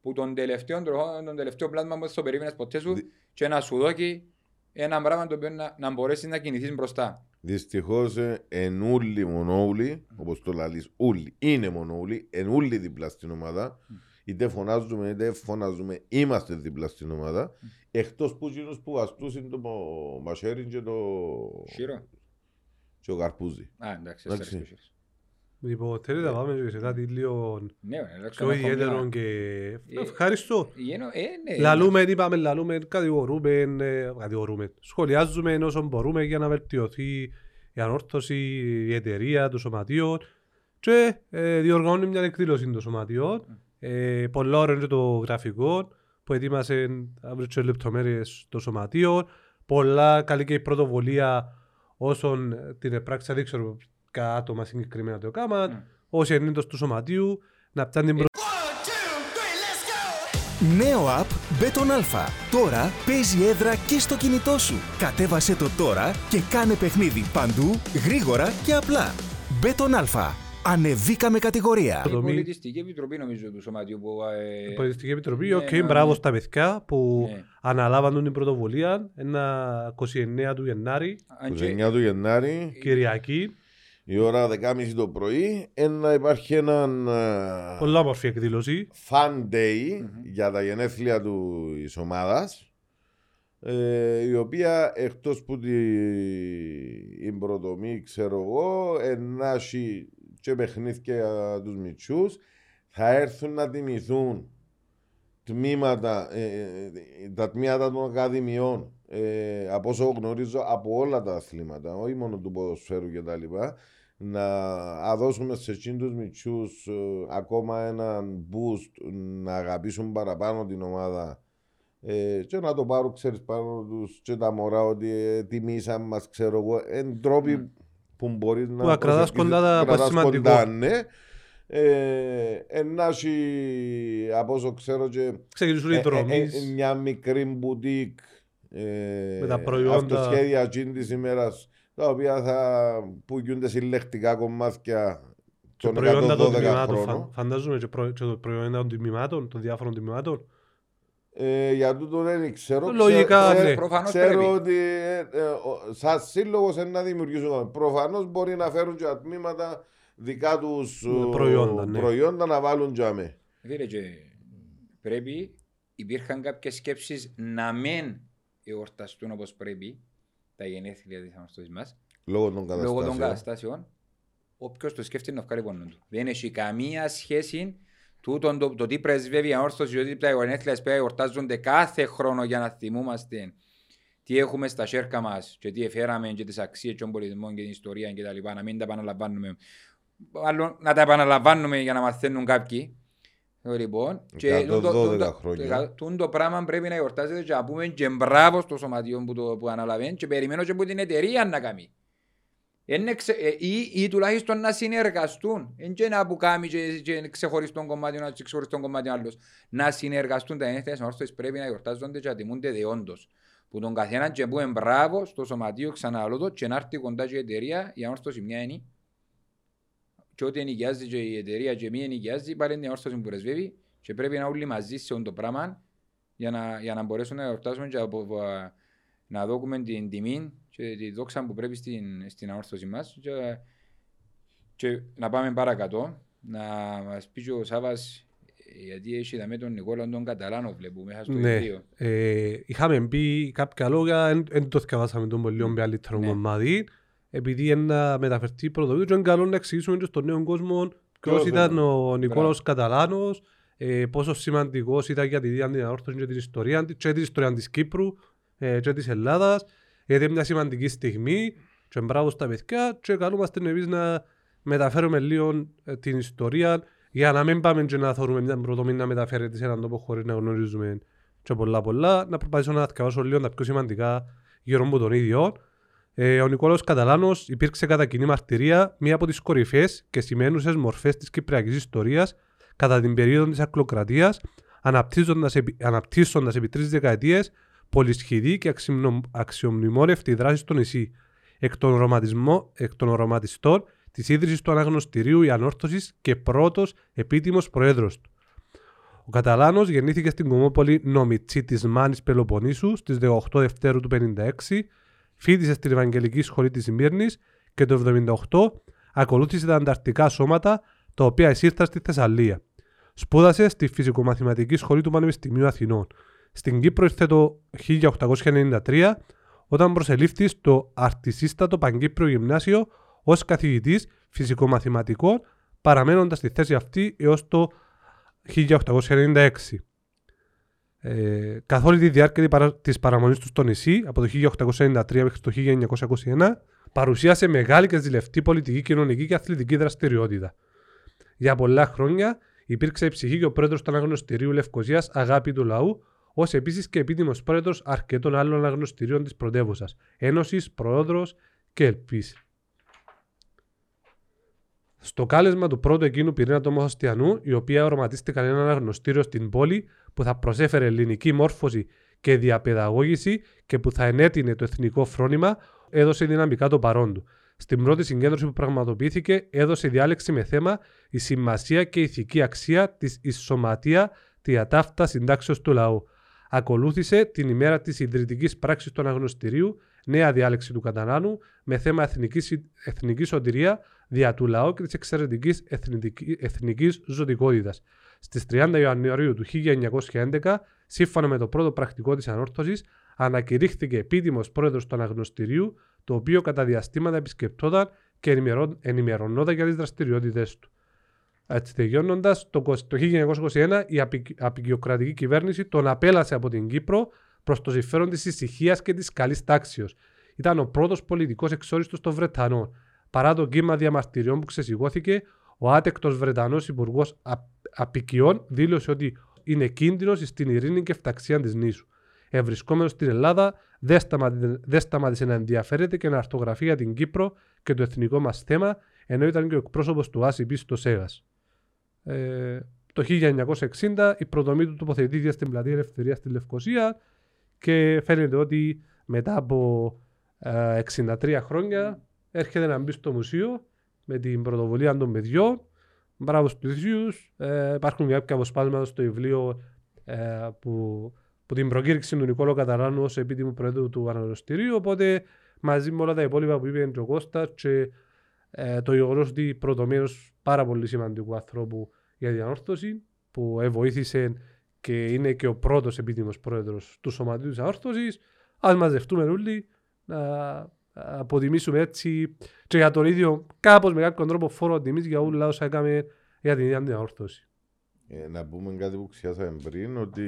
που τον τελευταίο, τροχό- τον τελευταίο πλάσμα που δεν το περίμενες ποτέ σου Δι- και να σου δώσει ένα πράγμα το οποίο να, να μπορέσεις να κινηθείς μπροστά. Δυστυχώς ε, εν ούλοι μονόουλοι, όπως το λαλείς, ούλοι, είναι μονόουλοι, εν ούλοι δίπλα στην ομάδα. Είτε φωνάζουμε είτε φωνάζουμε, είμαστε δίπλα στην ομάδα. Εκτός που εκείνους που βαστούσαν το μο- μαχαίρι και το... Χείρο. και ο καρπούζι. Α, εντάξει, Εντάξει. Εντάξει. εντάξει. Λοιπόν, θέλετε να πάμε και σε κάτι λίγο Ναι, εντάξει, πιο έχουμε ιδιαίτερο μια- και Ε, ευχαριστώ. Γένο- ε, ναι, Λαλούμε, είπαμε, λαλούμε, κατηγορούμε, ε, κατηγορούμε. Σχολιάζουμε όσο μπορούμε για να βελτιωθεί η ανόρθωση, η εταιρεία, το σωματείο και ε, διοργανώνει μια εκδήλωση των σωματείων. Ε, πολλά ώρα είναι το γραφικό που ετοίμασε αύριο και λεπτομέρειες το σωματείο. Πολλά καλή και η πρωτοβολία όσων την επράξα δεν ξέρω ποια άτομα συγκεκριμένα το έκαναν. Mm. Όσοι είναι εντός του σωματείου να πιάνουν την Νέο app Beton Alpha. Τώρα παίζει έδρα και στο κινητό σου. Κατέβασε το τώρα και κάνε παιχνίδι παντού, γρήγορα και απλά. Beton Alpha. Ανεβήκαμε κατηγορία. Η Το μη- Πολιτιστική Επιτροπή νομίζω του Σωματείου που... ε, Η Πολιτιστική Επιτροπή, ναι, οκ, ναι, μπράβο ναι. στα παιδιά που Ναι. αναλάβαν την πρωτοβουλία ένα 29 του Γενάρη, αν Του και- 9 του Γενάρη, Κυριακή. Η ώρα 10.30 το πρωί, να υπάρχει έναν ε, Πολλά όμορφη εκδήλωση. fun day για τα γενέθλια του της ομάδας ε, η οποία εκτός που την πρωτομή ξέρω εγώ ενάχει και παιχνίδια για τους μητσούς θα έρθουν να τιμηθούν τμήματα, ε, ε, τα τμήματα των ακαδημιών ε, από όσο γνωρίζω από όλα τα αθλήματα, όχι μόνο του ποδοσφαίρου και τα λοιπά, να δώσουμε σε εκείνους τους μητσούς ε, ακόμα έναν boost να αγαπήσουν παραπάνω την ομάδα ε, και να το πάρουν ξέρεις πάνω τους και τα μωρά ότι ε, τιμήσαν μας ξέρω εγώ εν τρόποι που μπορείς να να κρατάς προσεγγίσεις- κοντά τα- κρατάς που σημαντικό. κοντά, ναι. Ε, ενάχει από όσο ξέρω και Ξεκινήσουν ε, οι ε, δρομείς. ε, μια μικρή μπουτίκ ε, Με τα προϊόντα. αυτοσχέδια εκείνης της ημέρας τα οποία θα πουλούνται συλλεκτικά κομμάτια Και των προϊόντα των 112 τμήματων. χρόνων. φαν- Φαντάζομαι και, προ, και το προϊόντα των τμήματων, των διάφορων τμήματων. Ε, για τούτο δεν ξέρω. Λογικά, Ξέρω- ναι. Προφανώς ξέρω πρέπει. ότι ε, ε, ο- σαν σύλλογος είναι να δημιουργήσουν. Προφανώς μπορεί να φέρουν και τα τμήματα δικά τους Ναι, προϊόντα, ναι. προϊόντα να βάλουν τζαμέ. Φίλε, και πρέπει, υπήρχαν κάποιες σκέψεις να μην εορταστούν όπως πρέπει τα γενέθλια της αναστολής μας, Λόγω των λόγω καταστάσεων. των καταστάσεων, όποιος το σκέφτεται να βγάλει πόνο του. Δεν έχει καμία σχέση τούτον το, το τι πρεσβεύει η ανόρθωση, ότι τα γενέθλια της πρέπει να εορτάζονται κάθε χρόνο για να θυμούμαστε τι έχουμε στα σέρκα μας και τι εφέραμε και τις αξίες των πολιτισμών και την ιστορία και τα λοιπά, να μην τα επαναλαμβάνουμε. Άλλο να τα επαναλαμβάνουμε για να μαθαίνουν κάποιοι. Ε, Λοιπόν, και Εκατό τούτο- δώδεκα τούτο- χρόνια. τούτο το πράγμα πρέπει να εορτάζεται και να πούμε και μπράβο στο σωματείο που, το, που αναλαβαίνει και περιμένω και από την εταιρεία να κάνει. Είναι ξε, ε, ή, ή, τουλάχιστον να συνεργαστούν. Δεν και να που κάνει και, και ξεχωριστό κομμάτι ένας και ξεχωριστό κομμάτι άλλος. Να συνεργαστούν τα ένθια ορθώσεις πρέπει να εορτάζονται και να τιμούνται δεόντως. Που τον καθέναν και πούμε μπράβο στο σωματείο ξαναλώ το και να έρθει κοντά και η εταιρεία η ανόρθωση μια είναι και ό,τι ενοικιάζει και η εταιρεία και μη ενοικιάζει πάλι είναι η όρθωση που πρεσβεύει και πρέπει να όλοι μαζί σε αυτό το πράγμα για να, για να μπορέσουν να εορτάσουν και από, να δώσουμε την τιμή και τη δόξα που πρέπει στην, στην αόρθωση μας και, και να πάμε παρακάτω να μας πει και ο Σάβας γιατί έχει με τον Νικόλα τον Καταλάνο βλέπουμε μέσα στο Ναι, βιβλίο. ε, είχαμε πει κάποια λόγια, δεν το θυκαβάσαμε τον πολύ μεγαλύτερο Ναι. κομμάτι, επειδή είναι να μεταφερθεί πρωτοβουλίο και είναι καλό να εξηγήσουμε και στον νέο κόσμο ποιος Ποιος ήταν είναι. ο Νικόλαος Καταλάνος, ε, πόσο σημαντικός ήταν για τη δία την ανόρθωση και την ιστορία, της- και την ιστορίας της Κύπρου ε, και της Ελλάδας, γιατί είναι μια σημαντική στιγμή και μπράβο στα παιδιά και καλούμαστε εμείς να μεταφέρουμε λίγο ε, την ιστορία για να μην πάμε και να θεωρούμε μια πρωτομή να μεταφέρεται σε έναν τόπο χωρίς να γνωρίζουμε και πολλά πολλά, να προσπαθήσω να διαβάσω λίγο τα πιο σημαντικά γύρω από τον ίδιο. Ε, ο Νικόλαος Καταλάνος υπήρξε κατά κοινή μαρτυρία μία από τις κορυφαίες και σημαίνουσες μορφές της κυπριακής ιστορίας κατά την περίοδο της ακλοκρατίας, αναπτύσσοντας, επί, αναπτύσσοντας επί τρεις δεκαετίες πολυσχηδή και αξιμνο- αξιομνημόνευτη δράση στο νησί. Εκ των, ρωματισμο- εκ των ρωματιστών της ίδρυσης του αναγνωστηρίου η Ανόρθωσης και πρώτος επίτιμος προέδρος του. Ο Καταλάνος γεννήθηκε στην κομμόπολη Νομιτσί της Μάνης Πελοποννήσου στις 18 Δευτέρου του 1956, φοιτησε στην Ευαγγελική Σχολή της Μύρνης και το 1978 ακολούθησε τα ανταρκτικά σώματα τα οποία εισήρθαν στη Θεσσαλία. Σπούδασε στη Φυσικομαθηματική Σχολή του Πανεπιστημίου Αθηνών. Στην Κύπρο ήρθε το 1893 όταν προσελήφθη στο αρτισίστατο Παγκύπριο Γυμνάσιο ως καθηγητής φυσικομαθηματικών παραμένοντας στη θέση αυτή έως το 1896. Ε, καθ' όλη τη διάρκεια της παρα- της παραμονής τους στο νησί, από το 1893 μέχρι το 1921, παρουσίασε μεγάλη και ζηλευτή πολιτική, κοινωνική και αθλητική δραστηριότητα. Για πολλά χρόνια υπήρξε η ψυχή και ο πρόεδρος του αναγνωστηρίου Λευκοσία Αγάπη του Λαού, ως επίσης και επίτιμος πρόεδρος αρκετών άλλων αναγνωστηρίων της πρωτεύουσας, Ένωσης, Πρόεδρο και Ελπίση. Στο κάλεσμα του πρώτου εκείνου πυρήνα του Μοχωστιανού, η οποία οραματίστηκαν ένα αναγνωστήριο στην πόλη που θα προσέφερε ελληνική μόρφωση και διαπαιδαγώγηση και που θα ενέτεινε το εθνικό φρόνημα, έδωσε δυναμικά το παρόν του. Στην πρώτη συγκέντρωση που πραγματοποιήθηκε, έδωσε διάλεξη με θέμα η σημασία και η ηθική αξία της ισοματία τη ατάφτα συντάξεως του λαού. Ακολούθησε την ημέρα της ιδρυτικής πράξης του αναγνωστηρίου νέα διάλεξη του Κατανάνου με θέμα εθνικής, εθνικής σωτηρία δια του λαού και της εξαιρετικής εθνικής, εθνικής ζωτικότητας. Στις 30 Ιανουαρίου του 1911, σύμφωνα με το πρώτο πρακτικό της ανόρθωσης, ανακηρύχθηκε επίτιμος πρόεδρος του αναγνωστηρίου, το οποίο κατά διαστήματα επισκεπτόταν και ενημερώ- ενημερωνόταν για τις δραστηριότητες του. Έτσι τελειώνοντας, το, 20 το 1921 η απει- απεικιοκρατική κυβέρνηση τον απέλασε από την Κύπρο προς το συμφέρον της ησυχίας και της καλής τάξεω. Ήταν ο πρώτος πολιτικός εξόριστος των Βρετανών. Παρά το κύμα διαμαρτυριών που ξεσηκώθηκε, ο άτεκτος Βρετανός Υπουργός Απικιών δήλωσε ότι είναι κίνδυνος στην ειρήνη και φταξία της νήσου. Ευρισκόμενος στην Ελλάδα, δεν σταμάτησε, δεν σταμάτησε να ενδιαφέρεται και να αρθογραφεί για την Κύπρο και το εθνικό μας θέμα, ενώ ήταν και ο εκπρόσωπος του ΑΣΥΠ στο ΣΕΓΑΣ. Ε, το 1960 η προδομή του τοποθετήθηκε στην πλατεία Ελευθερίας στη Λευκοσία και φαίνεται ότι μετά από ε, 63 χρόνια έρχεται να μπει στο μουσείο με την πρωτοβουλία των παιδιών. Μπράβο στους ίδιους. Ε, υπάρχουν κάποια αποσπάσματα στο βιβλίο ε, που, που την προκήρυξη του Νικόλο Καταράνου ως επίτιμου πρόεδρου του αναγνωστηρίου. Οπότε μαζί με όλα τα υπόλοιπα που είπε ο Κώστας και ε, το γεγονός ότι πρωτομένω πάρα πολύ σημαντικού ανθρώπου για την ανόρθωση που ε, βοήθησε και είναι και ο πρώτος επίτιμος πρόεδρος του Σωματείου της Ανόρθωσης. Α μαζευτούμε όλοι να αποτιμήσουμε έτσι. Και για τον ίδιο κάπως με κάποιον τρόπο φόρο τιμής για όλα όσα έκαμε για την ίδια την ανόρθωση. Ε, να πούμε κάτι που ξιάσαμε πριν, ότι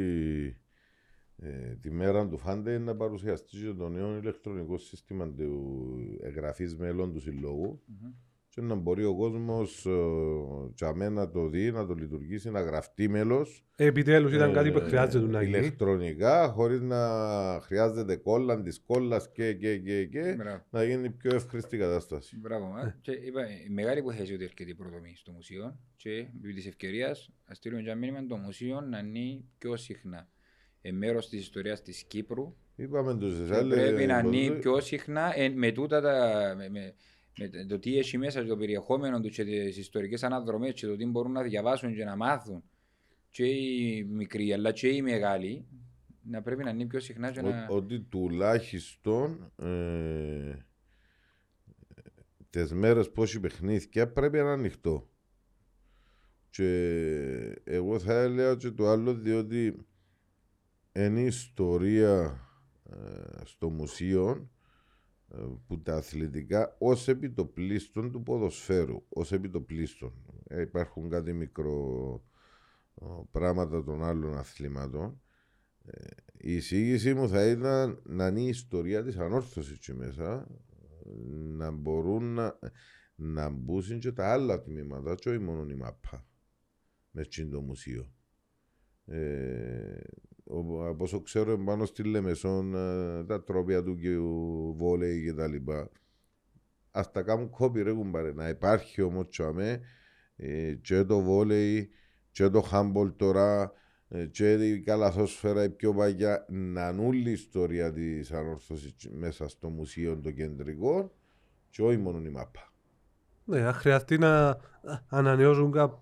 ε, τη μέρα του Φάντε είναι να παρουσιαστεί και το νέο ηλεκτρονικό σύστημα του εγγραφής μέλων του συλλόγου και να μπορεί ο κόσμος ε, να το δει, να το λειτουργήσει, να γραφτεί μέλος. Επιτέλους ήταν Ε, κάτι που χρειάζεται να γίνει. Ηλεκτρονικά, χωρίς να χρειάζεται κόλλα τη κόλλα και, και, και, και Μπράβο. να γίνει πιο εύκριστη η κατάσταση. Μπράβο, μα. Και είπα, η μεγάλη υποθέση ότι έρχεται η προδομή στο μουσείο και επί της ευκαιρίας να στείλουμε και ένα μήνυμα το μουσείο να είναι πιο συχνά. Ε, μέρος της ιστορίας της Κύπρου Είπαμε τους και εσάλε. πρέπει να είναι πιο συχνά ε, με τούτα τα, με, με, με το τι έχει μέσα και το περιεχόμενο του και τις ιστορικές αναδρομές και το τι μπορούν να διαβάσουν και να μάθουν και οι μικροί αλλά και οι μεγάλοι να πρέπει να είναι πιο συχνά και Ο- να... ότι τουλάχιστον ε, τις μέρες που έχει παιχνίδια πρέπει να είναι ανοιχτό. Και εγώ θα έλεγα και το άλλο διότι είναι η ιστορία ε, στο μουσείο ε, που τα αθλητικά ως επιτοπλίστων του ποδοσφαίρου, ως επιτοπλίστων. Ε, υπάρχουν κάτι μικρό ε, πράγματα των άλλων αθλήματων. Ε, η εισήγησή μου θα ήταν να είναι η ιστορία της ανόρθωσης εκεί μέσα, να μπορούν να, να μπουν και τα άλλα τμήματα, και όχι μόνο η μάπα, μες στην το μουσείο. Ε, ο- από όσο ξέρω πάνω στη Λεμεσόν ε, τα τρόπια του και ο βόλεϊ και τα λοιπά ας τα κάνουν κόπη ρε κουμπάρε να υπάρχει όμως τσάμε ε, και το βόλεϊ και το χάμπολ τώρα ε, και η καλαθόσφαιρα η πιο παγιά να είναι όλη η ιστορία της ανόρθωσης μέσα στο μουσείο το κεντρικό και όχι μόνο η μάπα. Ναι, αν χρειαστεί να ανανεώσουν κάπου.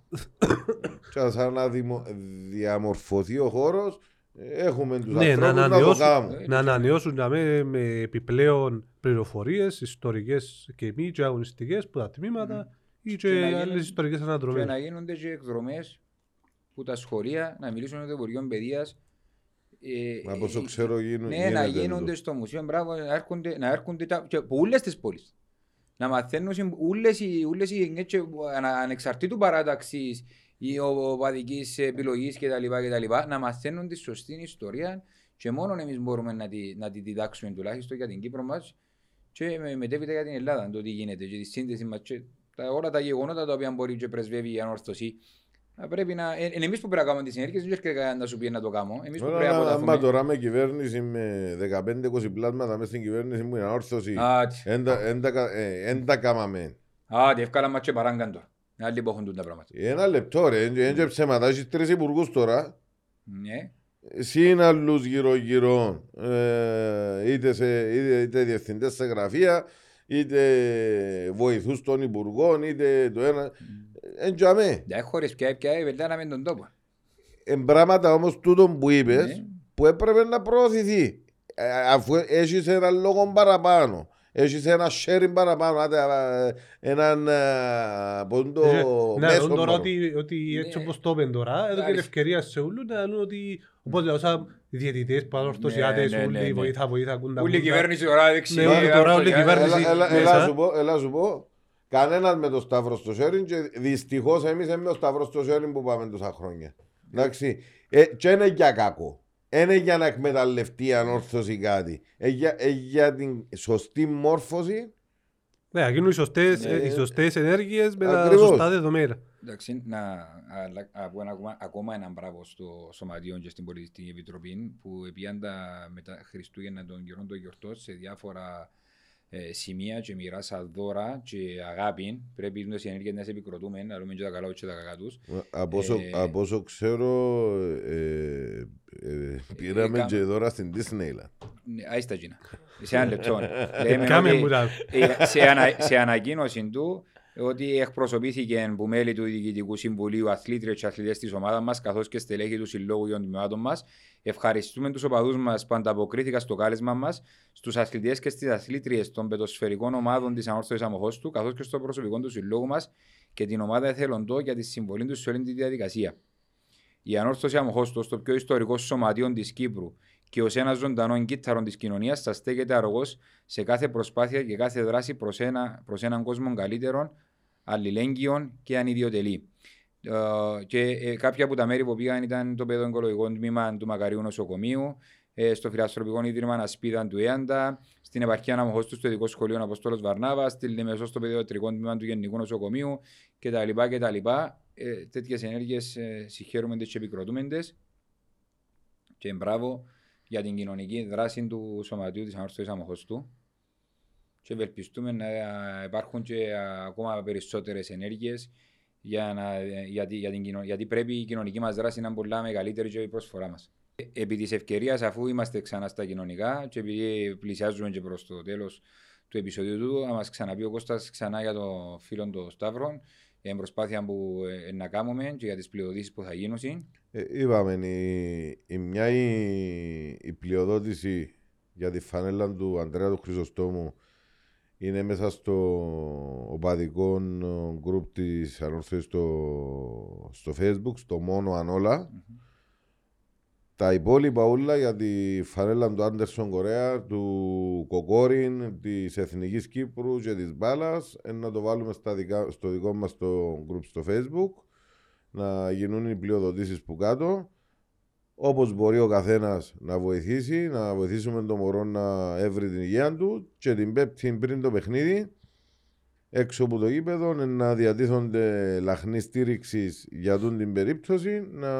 Και σαν να δημο- διαμορφωθεί ο χώρος ε, έχουμε τους Ναι, να ανθρώπους να, το ανανεώσουν, κάνουν. να ανανεώσουν για με, με επιπλέον πληροφορίες, ιστορικές και μη και αγωνιστικές που τα τμήματα ή και, Και να γίνουν- άλλες ιστορικές Και αναδρομές. να γίνονται και εκδρομές που τα σχολεία να μιλήσουν με το Υπουργείο Παιδείας ε, Μα πόσο ε, ξέρω γίνουν, Ναι, να γίνεται γίνονται τούτο. στο μουσείο, μπράβο, να έρχονται, να έρχονται τα, και από όλες τις πόλεις. Να μαθαίνουν σε όλες οι, όλες οι γενιές και ανα, ανεξαρτήτου παράταξης ή οπαδικής επιλογής κτλ. κτλ. Να μαθαίνουν τη σωστή ιστορία και μόνο εμείς μπορούμε να τη, να τη διδάξουμε τουλάχιστον για την Κύπρο μας και με, μετέπειτα για την Ελλάδα το τι γίνεται και τη σύνδεση μας και τα, όλα τα γεγονότα τα οποία μπορεί και πρεσβεύει η ανόρθωση. Θα Πρέπει να, ε, ε, εμείς που πρέπει να κάνουμε τις συνέργειες, δεν έρχεται κανένας να σου πει να το κάνω. Εμείς που Τώρα, πρέπει να άμα- αποταθούμε. άμα τώρα με κυβέρνηση με 15-20 πλάσματα μέσα στην κυβέρνηση μου είναι ανόρθωση. Άτι. Εν τα- εν τα κα- ε, εν τα κάμαμε. Άντε, εύκολα μας και παράγκαν τώρα. Άλλοι που έχουν τούτα πράγματα. Ένα λεπτό ρε, εν και ψέματα, έχεις τρεις υπουργούς τώρα. Ναι. Συν άλλους γύρω γύρω, ε, είτε, σε, είτε, είτε διευθυντές σε γραφεία, είτε βοηθούς των υπουργών, είτε το ένα. Εν τζαμέ. Δεν χωρίς πια, πια, βελτάναμε τον τόπο. Εν πράγματα όμως τούτο που είπες, Ναι. που έπρεπε να προωθηθεί. Ε, αφού έχεις ένα λόγο παραπάνω. Έχεις ένα sharing παραπάνω, άντε, ε, έναν ε, πόντο Ναι, μέσο ναι, τώρα μόνο. ότι, ότι έτσι Ναι. όπως το είπαν τώρα, έδωκε Εντάξει. ευκαιρία σε όλους να λένε ότι οπότε όσα οι διαιτητές, παρορθωσιάτες, Ναι, ναι, ναι, όλοι ναι. βοήθα, βοήθα, κούντα, Όλη η κούντα. κυβέρνηση τώρα δεξιά. Ναι, όλη τώρα, όλη η αριστερά. κυβέρνηση. Έλα, έλα, μέσα. έλα, σου πω, έλα σου πω. Κανένας με το Σταύρο στο sharing και δυστυχώς εμείς είμαι ο Σταύρος στο sharing που πάμε τόσα χρόνια. Εντάξει. Ε, και είναι για κακό. Είναι για να εκμεταλλευτεί η ανόρθωση κάτι. Ε, για, ε, για την σωστή μόρφωση Ναι, να γίνουν οι σωστές, Ναι. οι σωστές ενέργειες με τα Ακριβώς. σωστά δεδομένα. Εντάξει, να αλλά- να πω ένα ακόμα, ακόμα έναν μπράβο στο Σωματείο και στην Πολιτιστική Επιτροπή που επίαν τα μετά Χριστούγεννα των καιρών των γιορτών σε διάφορα ε, σημεία και μοιράσα δώρα και αγάπη. Πρέπει να οι ενέργειες να σε επικροτούμε, να λέμε και τα καλά και τα κακά τους. Από όσο, Ε, από όσο ξέρω, ε, ε, πήραμε κάμε- και δώρα στην Disneyland. Ναι, άιστα γίνα. Σε ένα λεπτό. Λέμε Κάμε ότι- μου τα... Ε, σε, ανα, σε ανακοίνωση του ότι εκπροσωπήθηκε που μέλη του Διοικητικού Συμβουλίου, αθλήτριες και αθλητές της ομάδας μας, καθώς και στελέχη του Συλλόγου των Τμήματων μας. Ευχαριστούμε τους οπαδούς μας που ανταποκρίθηκαν στο κάλεσμα μας, στους αθλητές και στις αθλήτριες των πετοσφαιρικών ομάδων της Ανόρθωσης Αμοχώστου, καθώς και στο προσωπικό του Συλλόγου μας και την ομάδα εθελοντό για τη συμβολή τους σε όλη τη διαδικασία. Η Ανόρθωση Αμοχώστου, το πιο ιστορικό σωματείο της Κύπρου και ως ένας ζωντανό κύτταρο της κοινωνίας, θα στέκεται αργό σε κάθε προσπάθεια και κάθε δράση προς ένα, προς έναν κόσμο καλύτερων, αλληλέγγυων και ανιδιοτελή. Ε, και ε, κάποια από τα μέρη που πήγαν ήταν το παιδοογκολογικό τμήμα του Μακαρίου Νοσοκομείου, ε, στο Φιλαστροπικό Ίδρυμα Ασπίδα του Έαντα, στην επαρχία Αναμοχώστου στο Ειδικό Σχολείο Αποστόλος Βαρνάβας, στη Λεμεσό στο Παιδιοτρικό Τμήμα του Γενικού Νοσοκομείου κτλ. κτλ. Ε, Τέτοιες ενέργειες ε, συγχαίρουμε και επικροτούμε τες. Και μπράβο για την κοινωνική δράση του Σωματείου της Ανόρθωσης Αμοχωστού. Και ευελπιστούμε να υπάρχουν και ακόμα περισσότερες ενέργειες για να, γιατί, για την, κοινο- γιατί πρέπει η κοινωνική μας δράση να είναι πολλά μεγαλύτερη και η προσφορά μας. Επί της ευκαιρίας, αφού είμαστε ξανά στα κοινωνικά και επειδή πλησιάζουμε και προς το τέλος του επεισοδίου του, να μας ξαναπεί ο Κώστας ξανά για το φίλο του Σταύρων. για την προσπάθεια που ε, να κάνουμε και για τις πλειοδοτήσεις που θα γίνουν. Ε, είπαμε, η, η μια η, η πλειοδότηση για τη φανέλα του Αντρέα του Χρυσοστόμου είναι μέσα στο οπαδικό γκρουπ της Ανόρθωσης στο, στο facebook, στο μόνο αν όλα. Τα υπόλοιπα όλα για τη φανέλα του Άντερσον Κορέα, του Κοκόριν, της Εθνικής Κύπρου και της Μπάλας, να το βάλουμε στα δικά, στο δικό μας το group στο Facebook, να γίνουν οι πλειοδοτήσεις που κάτω. Όπως μπορεί ο καθένας να βοηθήσει, να βοηθήσουμε τον μωρό να έβρει την υγεία του και την πέπτη πριν το παιχνίδι, έξω από το γήπεδο, να διατίθονται λαχνή στήριξης για τον την περίπτωση, να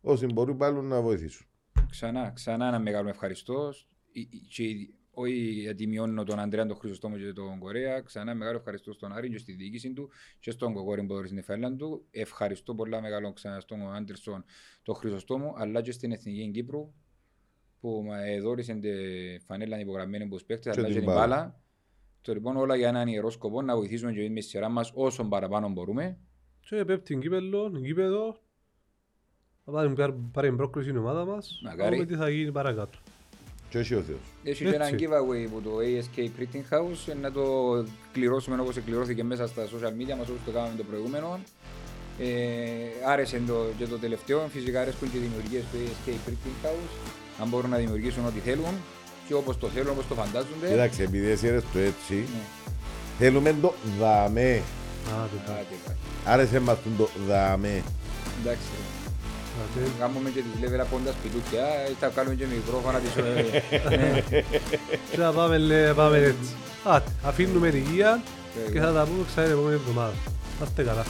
όσοι μπορούν πάλι να βοηθήσουν. Ξανά, ξανά ένα μεγάλο ευχαριστώ. Ε, ε, και όχι γιατί μειώνω τον Αντρέα τον Χρυσοστόμο και τον Κορέα. Ξανά μεγάλο ευχαριστώ στον Άρη και στη διοίκηση του και στον Κοκόρη που στην Εφέλαν του. Ευχαριστώ πολλά μεγάλο ξανά στον Άντερσον τον Χρυσοστόμο αλλά και στην Εθνική Κύπρου που με δόρισε τη φανέλα υπογραμμένη από τους παίκτες αλλά και την μπάλα. Το λοιπόν όλα για έναν ιερό σκοπό να βοηθήσουμε και εμείς με τη σειρά μας όσο παραπάνω μπορούμε. Και πέπτει κύπελο, κύπεδο, θα πάρει την πρόκληση η ομάδα μας, να δούμε τι θα γίνει παρακάτω. Και όχι ο Θεός. Έχει και ένα giveaway από το ASK Printing House να το κληρώσουμε όπως κληρώθηκε μέσα στα social media μας όπως το κάναμε το προηγούμενο. Ε, άρεσε το, και το τελευταίο, φυσικά αρέσκουν και οι δημιουργίες του ASK Printing House αν μπορούν να δημιουργήσουν ό,τι θέλουν και όπως το θέλουν, όπως το φαντάζονται. Κοίταξε, επειδή εσύ έρες το έτσι, ναι. θέλουμε το δαμέ. Άρεσε μας το δαμέ. Εντάξει. Κάνουμε και τις level up σπιτούκια, θα κάνουμε και μικρόφωνα της Θα πάμε, πάμε έτσι. Αφήνουμε την υγεία και θα τα πούμε ξανά την επόμενη εβδομάδα. Να είστε καλά.